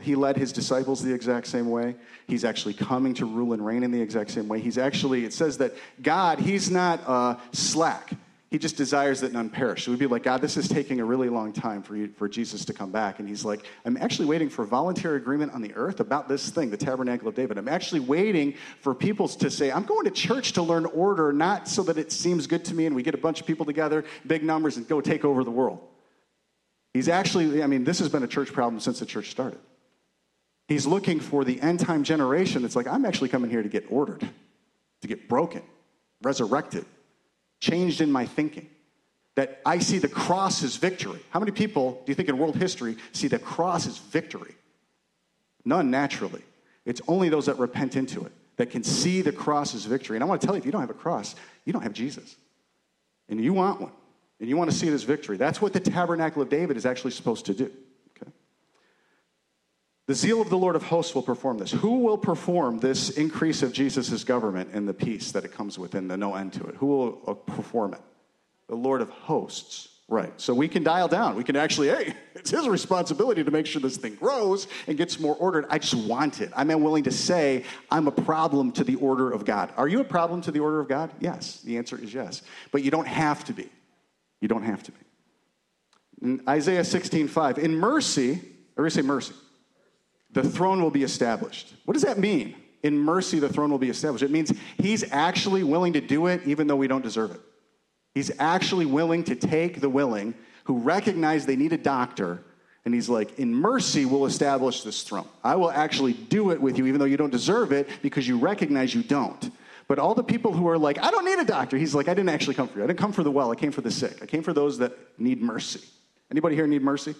he led his disciples the exact same way. He's actually coming to rule and reign in the exact same way. He's actually, it says that God, he's not uh, slack. He just desires that none perish. So we'd be like, God, this is taking a really long time for, you, for Jesus to come back. And he's like, I'm actually waiting for voluntary agreement on the earth about this thing, the tabernacle of David. I'm actually waiting for people to say, I'm going to church to learn order, not so that it seems good to me and we get a bunch of people together, big numbers, and go take over the world. He's actually, I mean, this has been a church problem since the church started. He's looking for the end time generation that's like, I'm actually coming here to get ordered, to get broken, resurrected changed in my thinking. That I see the cross as victory. How many people do you think in world history see the cross as victory? None naturally. It's only those that repent into it that can see the cross as victory. And I want to tell you, if you don't have a cross, you don't have Jesus. And you want one. And you want to see it as victory. That's what the tabernacle of David is actually supposed to do. The zeal of the Lord of hosts will perform this. Who will perform this increase of Jesus' government and the peace that it comes with and the no end to it? Who will uh, perform it? The Lord of hosts. Right. So we can dial down. We can actually, hey, it's his responsibility to make sure this thing grows and gets more ordered. I just want it. I'm willing to say I'm a problem to the order of God. Are you a problem to the order of God? Yes. The answer is yes. But you don't have to be. You don't have to be. In Isaiah 16, 5. In mercy, or say mercy the throne will be established. What does that mean? In mercy, the throne will be established. It means he's actually willing to do it even though we don't deserve it. He's actually willing to take the willing who recognize they need a doctor, and he's like, In mercy, we'll establish this throne. I will actually do it with you even though you don't deserve it because you recognize you don't. But all the people who are like, I don't need a doctor, he's like, I didn't actually come for you. I didn't come for the well, I came for the sick. I came for those that need mercy. Anybody here need mercy?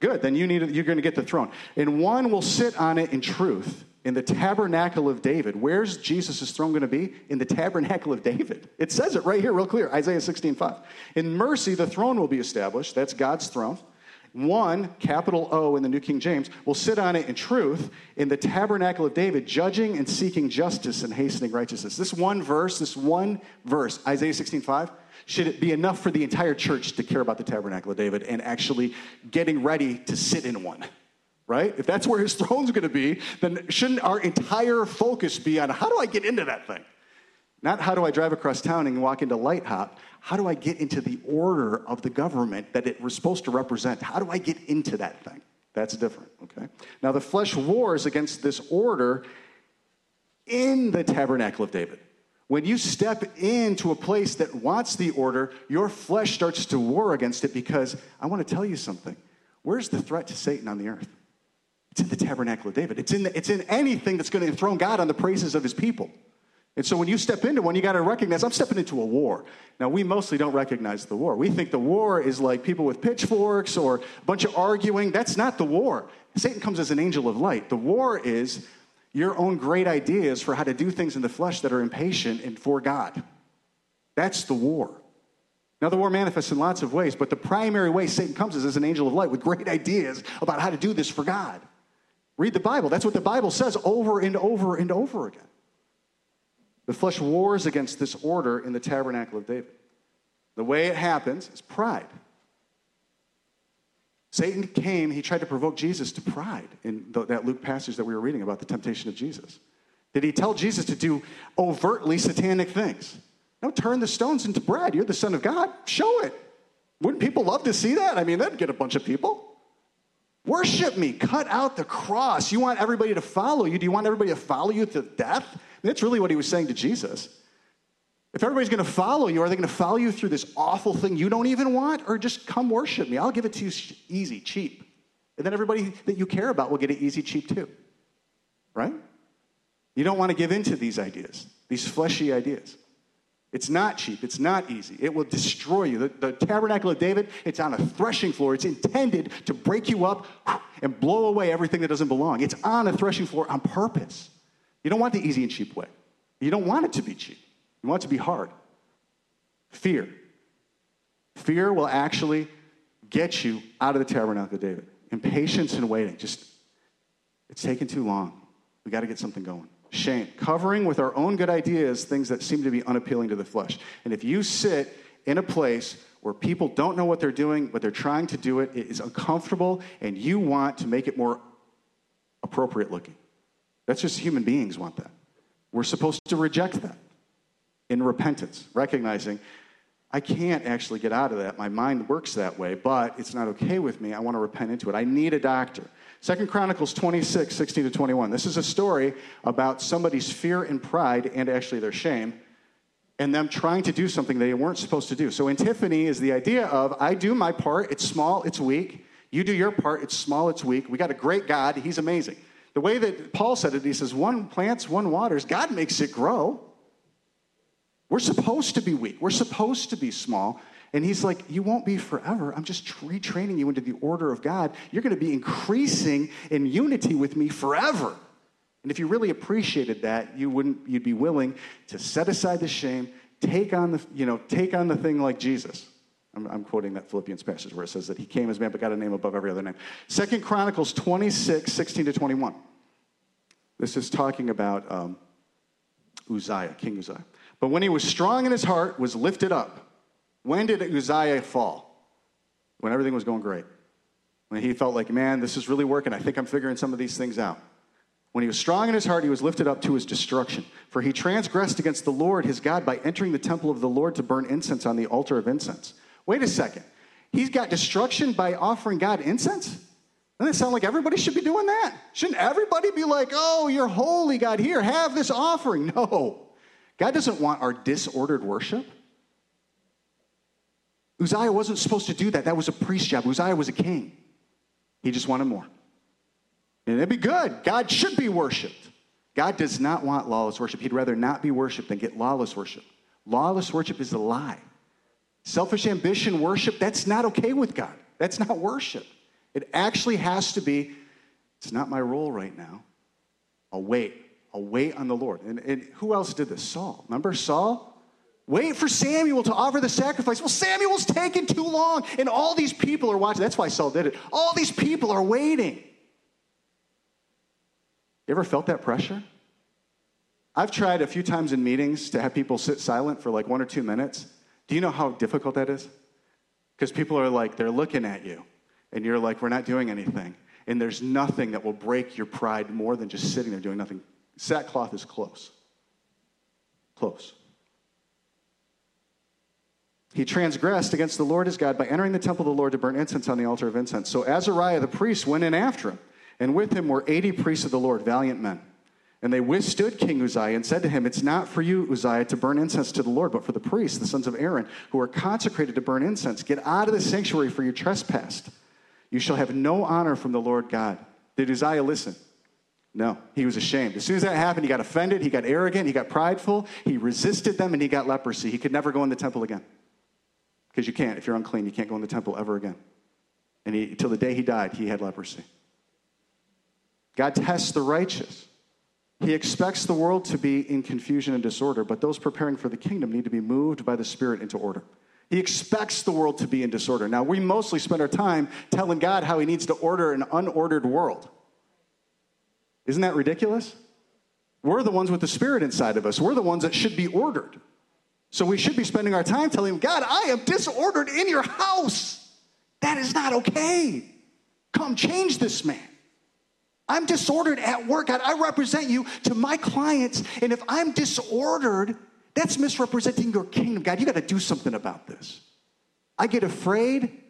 Good, then you need, you're going to get the throne. And one will sit on it in truth in the tabernacle of David. Where's Jesus' throne going to be? In the tabernacle of David. It says it right here, real clear Isaiah 16, 5. In mercy, the throne will be established. That's God's throne. One, capital O in the New King James, will sit on it in truth in the tabernacle of David, judging and seeking justice and hastening righteousness. This one verse, this one verse, Isaiah 16, 5, should it be enough for the entire church to care about the tabernacle of David and actually getting ready to sit in one? Right? If that's where his throne's going to be, then shouldn't our entire focus be on how do I get into that thing? Not how do I drive across town and walk into Light Hop. How do I get into the order of the government that it was supposed to represent? How do I get into that thing? That's different, okay? Now, the flesh wars against this order in the tabernacle of David. When you step into a place that wants the order, your flesh starts to war against it because I want to tell you something. Where's the threat to Satan on the earth? It's in the tabernacle of David. It's in, the, it's in anything that's going to enthrone God on the praises of his people. And so when you step into one, you got to recognize I'm stepping into a war. Now, we mostly don't recognize the war. We think the war is like people with pitchforks or a bunch of arguing. That's not the war. Satan comes as an angel of light. The war is your own great ideas for how to do things in the flesh that are impatient and for God. That's the war. Now, the war manifests in lots of ways, but the primary way Satan comes is as an angel of light with great ideas about how to do this for God. Read the Bible. That's what the Bible says over and over and over again. The flesh wars against this order in the tabernacle of David. The way it happens is pride. Satan came, he tried to provoke Jesus to pride in that Luke passage that we were reading about the temptation of Jesus. Did he tell Jesus to do overtly satanic things? No, turn the stones into bread. You're the Son of God. Show it. Wouldn't people love to see that? I mean, that'd get a bunch of people. Worship me. Cut out the cross. You want everybody to follow you. Do you want everybody to follow you to death? That's really what he was saying to Jesus. If everybody's going to follow you, are they going to follow you through this awful thing you don't even want? Or just come worship me? I'll give it to you easy, cheap. And then everybody that you care about will get it easy, cheap too. Right? You don't want to give in to these ideas, these fleshy ideas. It's not cheap. It's not easy. It will destroy you. The, the, tabernacle of David, it's on a threshing floor. It's intended to break you up and blow away everything that doesn't belong. It's on a threshing floor on purpose. You don't want the easy and cheap way. You don't want it to be cheap. You want it to be hard. Fear. Fear will actually get you out of the tabernacle David. Impatience and waiting. Just, it's taking too long. We got to get something going. Shame. Covering with our own good ideas things that seem to be unappealing to the flesh. And if you sit in a place where people don't know what they're doing, but they're trying to do it. It is uncomfortable, and you want to make it more appropriate looking. That's just human beings want that. We're supposed to reject that in repentance, recognizing I can't actually get out of that. My mind works that way, but it's not okay with me. I want to repent into it. I need a doctor. Second Chronicles 26, 16 to 21. This is a story about somebody's fear and pride and actually their shame and them trying to do something they weren't supposed to do. So antiphony is the idea of I do my part, it's small, it's weak. You do your part, it's small, it's weak. We got a great God, he's amazing. The way that Paul said it, he says, one plants, one waters, God makes it grow. We're supposed to be weak, we're supposed to be small. And he's like, You won't be forever. I'm just retraining you into the order of God. You're going to be increasing in unity with me forever. And if you really appreciated that, you wouldn't, you'd be willing to set aside the shame, take on the, you know, take on the thing like Jesus. I'm, I'm quoting that Philippians passage where it says that he came as man but got a name above every other name. Second Chronicles 26, 16 to 21. This is talking about um, Uzziah, King Uzziah. But when he was strong in his heart, was lifted up. When did Uzziah fall? When everything was going great. When he felt like, man, this is really working. I think I'm figuring some of these things out. When he was strong in his heart, he was lifted up to his destruction. For he transgressed against the Lord his God by entering the temple of the Lord to burn incense on the altar of incense. Wait a second. He's got destruction by offering God incense? Doesn't it sound like everybody should be doing that? Shouldn't everybody be like, oh, you're holy, God, here, have this offering? No. God doesn't want our disordered worship. Uzziah wasn't supposed to do that. That was a priest job. Uzziah was a king. He just wanted more. And it'd be good. God should be worshiped. God does not want lawless worship. He'd rather not be worshiped than get lawless worship. Lawless worship is a lie. Selfish ambition worship, that's not okay with God. That's not worship. It actually has to be, it's not my role right now. I'll wait. I'll wait on the Lord. And, and who else did this? Saul. Remember Saul? Wait for Samuel to offer the sacrifice. Well, Samuel's taking too long, and all these people are watching. That's why Saul did it. All these people are waiting. You ever felt that pressure? I've tried a few times in meetings to have people sit silent for like one or two minutes. Do you know how difficult that is? Because people are like, they're looking at you, and you're like, we're not doing anything. And there's nothing that will break your pride more than just sitting there doing nothing. Sackcloth is close. Close. He transgressed against the Lord his God by entering the temple of the Lord to burn incense on the altar of incense. So Azariah the priest went in after him and with him were 80 priests of the Lord, valiant men. And they withstood King Uzziah and said to him, It's not for you, Uzziah, to burn incense to the Lord, but for the priests, the sons of Aaron, who are consecrated to burn incense. Get out of the sanctuary, for you trespassed. You shall have no honor from the Lord God. Did Uzziah listen? No, he was ashamed. As soon as that happened, he got offended, he got arrogant, he got prideful, he resisted them, and he got leprosy. He could never go in the temple again. Because you can't. If you're unclean, you can't go in the temple ever again. And he, till the day he died, he had leprosy. God tests the righteous. He expects the world to be in confusion and disorder, but those preparing for the kingdom need to be moved by the Spirit into order. He expects the world to be in disorder. Now, we mostly spend our time telling God how He needs to order an unordered world. Isn't that ridiculous? We're the ones with the Spirit inside of us. We're the ones that should be ordered. So we should be spending our time telling Him, God, I am disordered in your house. That is not okay. Come change this man. I'm disordered at work. God, I represent you to my clients. And if I'm disordered, that's misrepresenting your kingdom. God, you got to do something about this. I get afraid.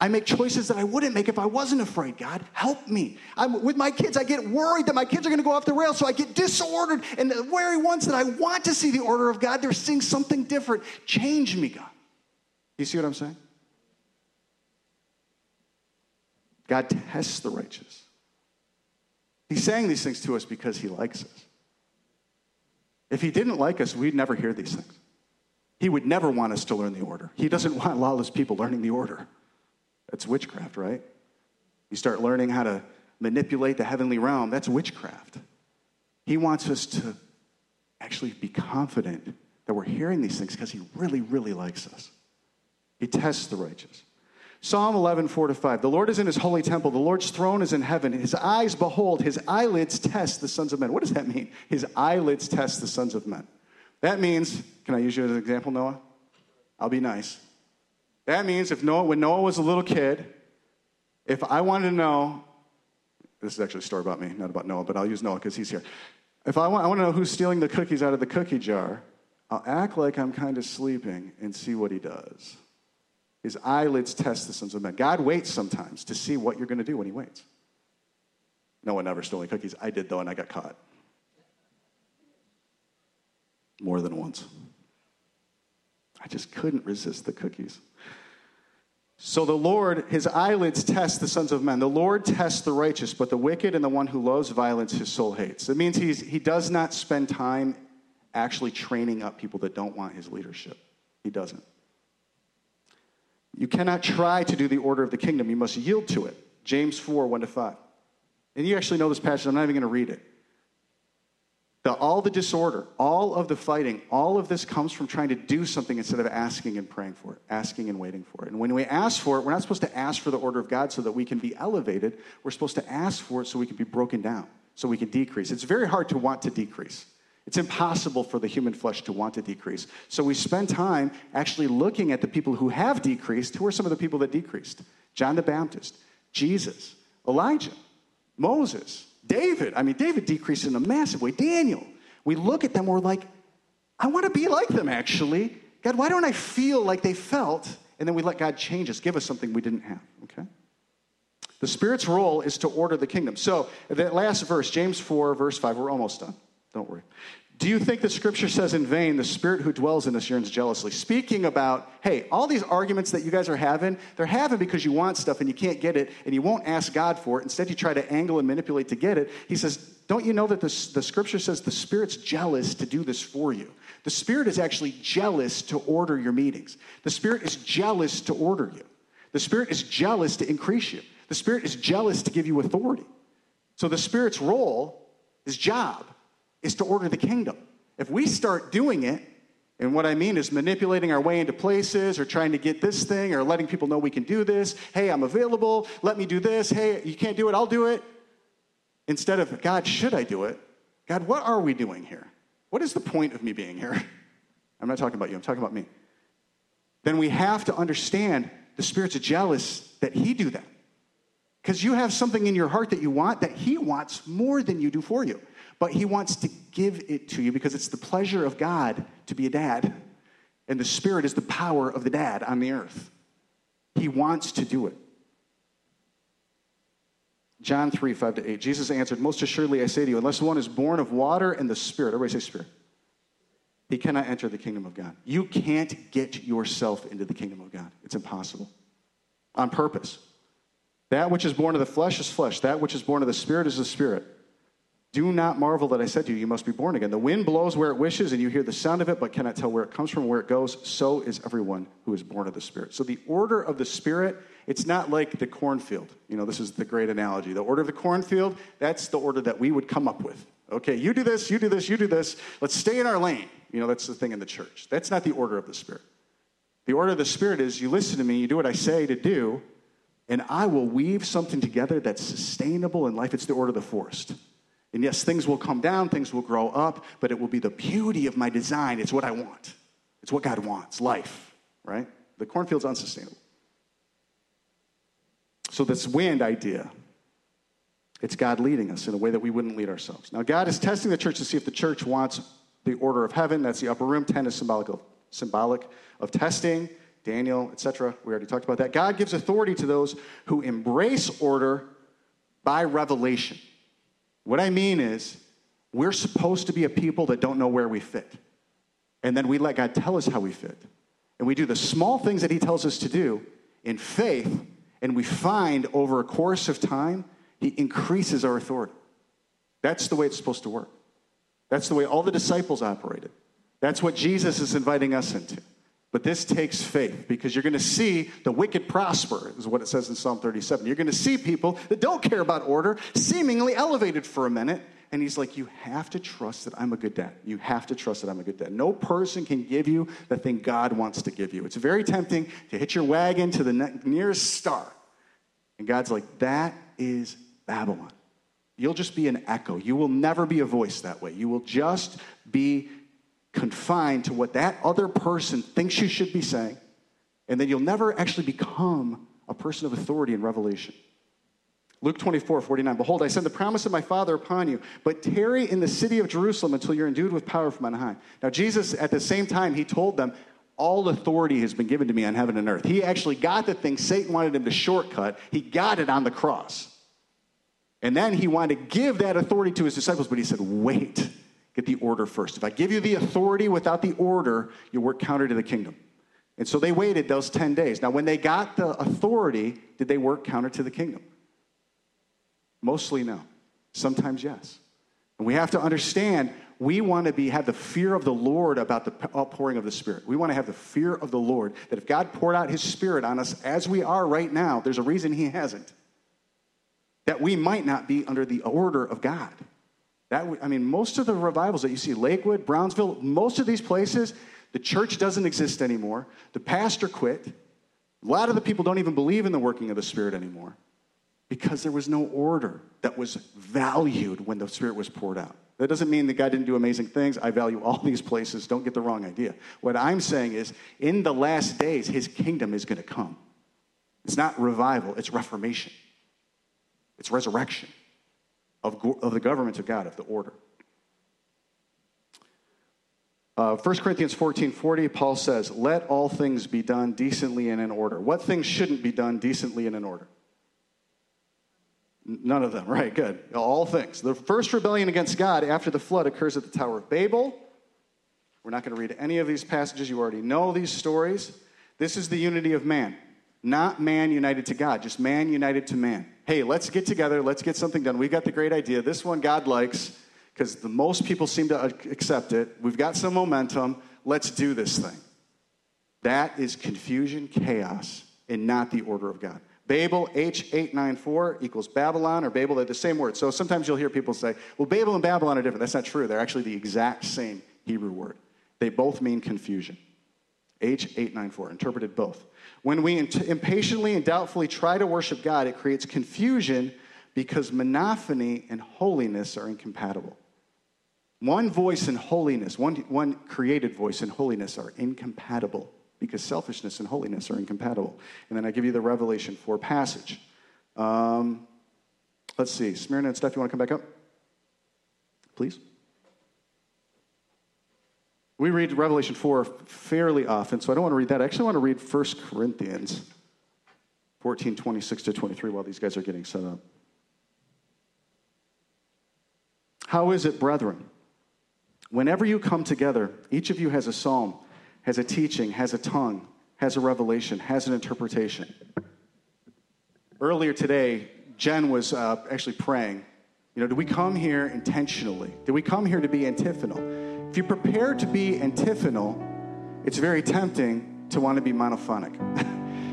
I make choices that I wouldn't make if I wasn't afraid. God, help me. I'm, with my kids, I get worried that my kids are going to go off the rails, so I get disordered. And the very ones that I want to see the order of God, they're seeing something different. Change me, God. You see what I'm saying? God tests the righteous. He's saying these things to us because he likes us. If he didn't like us, we'd never hear these things. He would never want us to learn the order. He doesn't want lawless people learning the order. That's witchcraft, right? You start learning how to manipulate the heavenly realm, that's witchcraft. He wants us to actually be confident that we're hearing these things because he really, really likes us. He tests the righteous. Psalm 11, 4 to 5. The Lord is in his holy temple. The Lord's throne is in heaven. His eyes behold, his eyelids test the sons of men. What does that mean? His eyelids test the sons of men. That means, can I use you as an example, Noah? I'll be nice. That means if Noah, when Noah was a little kid, if I wanted to know, this is actually a story about me, not about Noah, but I'll use Noah because he's here. If I want, I want to know who's stealing the cookies out of the cookie jar, I'll act like I'm kind of sleeping and see what he does. His eyelids test the sons of men. God waits sometimes to see what you're going to do when he waits. No one ever stole any cookies. I did, though, and I got caught. More than once. I just couldn't resist the cookies. So the Lord, his eyelids test the sons of men. The Lord tests the righteous, but the wicked and the one who loves violence, his soul hates. It means he's, he does not spend time actually training up people that don't want his leadership. He doesn't. You cannot try to do the order of the kingdom, you must yield to it. James 4 1 to 5. And you actually know this passage, I'm not even going to read it. The, all the disorder, all of the fighting, all of this comes from trying to do something instead of asking and praying for it, asking and waiting for it. And when we ask for it, we're not supposed to ask for the order of God so that we can be elevated. We're supposed to ask for it so we can be broken down, so we can decrease. It's very hard to want to decrease. It's impossible for the human flesh to want to decrease. So we spend time actually looking at the people who have decreased. Who are some of the people that decreased? John the Baptist, Jesus, Elijah, Moses, David. I mean, David decreased in a massive way. Daniel. We look at them, we're like, I want to be like them, actually. God, why don't I feel like they felt? And then we let God change us, give us something we didn't have, okay? The Spirit's role is to order the kingdom. So, that last verse, James 4, verse 5, we're almost done. Don't worry. Do you think the scripture says in vain, the spirit who dwells in us yearns jealously? Speaking about, hey, all these arguments that you guys are having, they're having because you want stuff and you can't get it and you won't ask God for it. Instead, you try to angle and manipulate to get it. He says, don't you know that the, the scripture says the spirit's jealous to do this for you? The spirit is actually jealous to order your meetings. The spirit is jealous to order you. The spirit is jealous to increase you. The spirit is jealous to give you authority. So the spirit's role, his job, is to order the kingdom. If we start doing it, and what I mean is manipulating our way into places or trying to get this thing or letting people know we can do this. Hey, I'm available. Let me do this. Hey, you can't do it. I'll do it. Instead of, God, should I do it? God, what are we doing here? What is the point of me being here? I'm not talking about you, I'm talking about me. Then we have to understand the Spirit's jealous that He do that. Because you have something in your heart that you want that He wants more than you do for you but he wants to give it to you because it's the pleasure of God to be a dad. And the Spirit is the power of the dad on the earth. He wants to do it. John 3, 5 to 8. Jesus answered, Most assuredly I say to you, unless one is born of water and the Spirit, everybody say Spirit, he cannot enter the kingdom of God. You can't get yourself into the kingdom of God. It's impossible. On purpose. That which is born of the flesh is flesh, that which is born of the Spirit is the Spirit. Do not marvel that I said to you, you must be born again. The wind blows where it wishes, and you hear the sound of it, but cannot tell where it comes from, where it goes. So is everyone who is born of the Spirit. So the order of the Spirit, it's not like the cornfield. You know, this is the great analogy. The order of the cornfield, that's the order that we would come up with. Okay, you do this, you do this, you do this. Let's stay in our lane. You know, that's the thing in the church. That's not the order of the Spirit. The order of the Spirit is you listen to me, you do what I say to do, and I will weave something together that's sustainable in life. It's the order of the forest. And yes, things will come down, things will grow up, but it will be the beauty of my design. It's what I want. It's what God wants life, right? The cornfield's unsustainable. So, this wind idea, it's God leading us in a way that we wouldn't lead ourselves. Now, God is testing the church to see if the church wants the order of heaven. That's the upper room. Ten is symbolic of, symbolic of testing. Daniel, etc. We already talked about that. God gives authority to those who embrace order by revelation. What I mean is, we're supposed to be a people that don't know where we fit. And then we let God tell us how we fit. And we do the small things that He tells us to do in faith, and we find over a course of time, He increases our authority. That's the way it's supposed to work. That's the way all the disciples operated. That's what Jesus is inviting us into. But this takes faith because you're going to see the wicked prosper, is what it says in Psalm 37. You're going to see people that don't care about order, seemingly elevated for a minute. And he's like, You have to trust that I'm a good dad. You have to trust that I'm a good dad. No person can give you the thing God wants to give you. It's very tempting to hit your wagon to the nearest star. And God's like, That is Babylon. You'll just be an echo. You will never be a voice that way. You will just be confined to what that other person thinks you should be saying, and then you'll never actually become a person of authority in revelation. Luke 24, 49. Behold, I send the promise of my Father upon you, but tarry in the city of Jerusalem until you're endued with power from on high. Now, Jesus, at the same time, he told them, All authority has been given to me on heaven and earth. He actually got the thing Satan wanted him to shortcut, he got it on the cross. And then he wanted to give that authority to his disciples, but he said, Wait, get the order first. If I give you the authority without the order, you work counter to the kingdom. And so they waited those 10 days. Now, when they got the authority, did they work counter to the kingdom? Mostly no. Sometimes yes. And we have to understand we want to be have the fear of the Lord about the outpouring of the Spirit. We want to have the fear of the Lord that if God poured out his Spirit on us as we are right now, there's a reason he hasn't. That we might not be under the order of God. That I mean, most of the revivals that you see, Lakewood, Brownsville, most of these places, the church doesn't exist anymore. The pastor quit. A lot of the people don't even believe in the working of the Spirit anymore because there was no order that was valued when the Spirit was poured out. That doesn't mean that God didn't do amazing things. I value all these places. Don't get the wrong idea. What I'm saying is, in the last days, His kingdom is going to come. It's not revival, it's reformation, it's resurrection of, of the government of God, of the order. Uh, 1 Corinthians 14 40, Paul says, Let all things be done decently and in order. What things shouldn't be done decently and in order? None of them, right? Good. All things. The first rebellion against God after the flood occurs at the Tower of Babel. We're not going to read any of these passages. You already know these stories. This is the unity of man, not man united to God, just man united to man. Hey, let's get together. Let's get something done. We've got the great idea. This one God likes because the most people seem to accept it. We've got some momentum. Let's do this thing. That is confusion, chaos, and not the order of God. Babel, H894 equals Babylon or Babel, they're the same word. So sometimes you'll hear people say, well, Babel and Babylon are different. That's not true. They're actually the exact same Hebrew word. They both mean confusion. H894, interpreted both. When we impatiently and doubtfully try to worship God, it creates confusion because monophony and holiness are incompatible. One voice and holiness, one, one created voice and holiness are incompatible because selfishness and holiness are incompatible. And then I give you the Revelation 4 passage. Um, let's see. Smyrna and Steph, you want to come back up? Please. We read Revelation 4 fairly often, so I don't want to read that. I actually want to read 1 Corinthians 14, 26 to 23 while these guys are getting set up. How is it, brethren? Whenever you come together, each of you has a psalm has a teaching, has a tongue, has a revelation, has an interpretation. Earlier today, Jen was uh, actually praying. You know, do we come here intentionally? Do we come here to be antiphonal? If you prepare to be antiphonal, it's very tempting to want to be monophonic.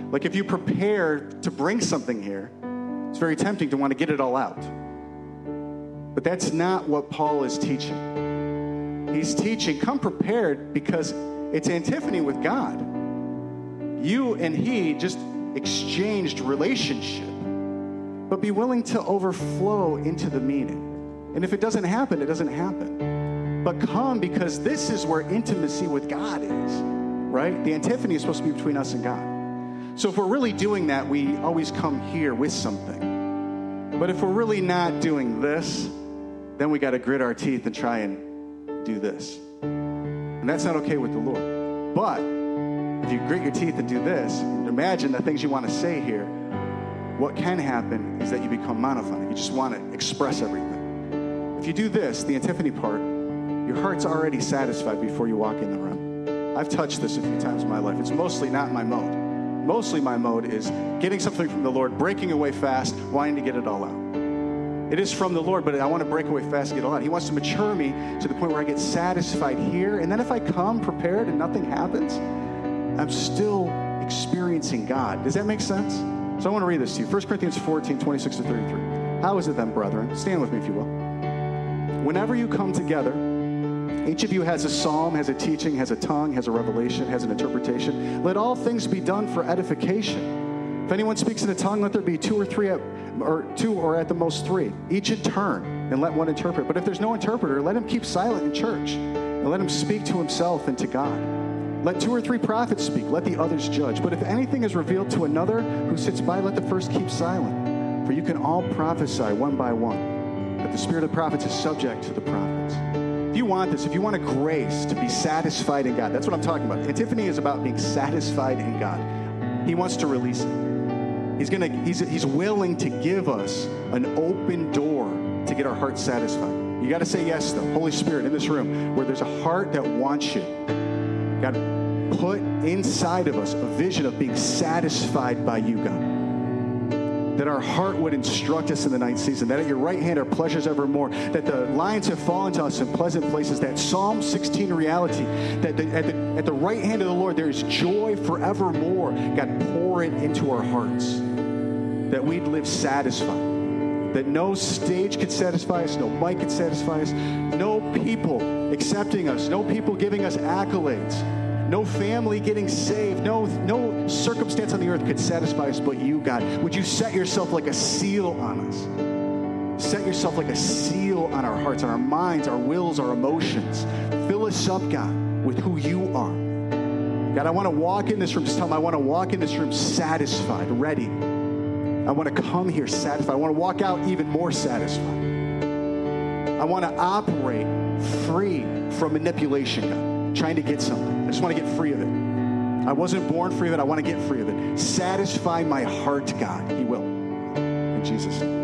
like if you prepare to bring something here, it's very tempting to want to get it all out. But that's not what Paul is teaching. He's teaching, come prepared because it's antiphony with God. You and He just exchanged relationship, but be willing to overflow into the meaning. And if it doesn't happen, it doesn't happen. But come because this is where intimacy with God is, right? The antiphony is supposed to be between us and God. So if we're really doing that, we always come here with something. But if we're really not doing this, then we got to grit our teeth and try and do this. And that's not okay with the Lord. But if you grit your teeth and do this, imagine the things you want to say here, what can happen is that you become monophonic. You just want to express everything. If you do this, the antiphony part, your heart's already satisfied before you walk in the room. I've touched this a few times in my life. It's mostly not my mode. Mostly my mode is getting something from the Lord, breaking away fast, wanting to get it all out. It is from the Lord, but I want to break away fast get all out. He wants to mature me to the point where I get satisfied here. And then if I come prepared and nothing happens, I'm still experiencing God. Does that make sense? So I want to read this to you 1 Corinthians 14, 26 to 33. How is it then, brethren? Stand with me if you will. Whenever you come together, each of you has a psalm, has a teaching, has a tongue, has a revelation, has an interpretation. Let all things be done for edification. If anyone speaks in a tongue, let there be two or three at, or two or at the most three, each in turn, and let one interpret. But if there's no interpreter, let him keep silent in church And let him speak to himself and to God. Let two or three prophets speak, let the others judge. But if anything is revealed to another who sits by, let the first keep silent. For you can all prophesy one by one, but the spirit of the prophets is subject to the prophets. If you want this, if you want a grace to be satisfied in God, that's what I'm talking about. Antiphony is about being satisfied in God. He wants to release it. He's gonna, he's, he's willing to give us an open door to get our hearts satisfied. You got to say yes, though. Holy Spirit in this room, where there's a heart that wants you. God, put inside of us a vision of being satisfied by you, God that our heart would instruct us in the ninth season, that at your right hand are pleasures evermore, that the lines have fallen to us in pleasant places, that Psalm 16 reality, that the, at, the, at the right hand of the Lord there is joy forevermore. God, pour it into our hearts, that we'd live satisfied, that no stage could satisfy us, no mic could satisfy us, no people accepting us, no people giving us accolades no family getting saved, no, no circumstance on the earth could satisfy us but you, God. Would you set yourself like a seal on us? Set yourself like a seal on our hearts, on our minds, our wills, our emotions. Fill us up, God, with who you are. God, I want to walk in this room. Just tell them I want to walk in this room satisfied, ready. I want to come here satisfied. I want to walk out even more satisfied. I want to operate free from manipulation, God, trying to get something. I just want to get free of it. I wasn't born free of it. I want to get free of it. Satisfy my heart, God. He will. In Jesus' name.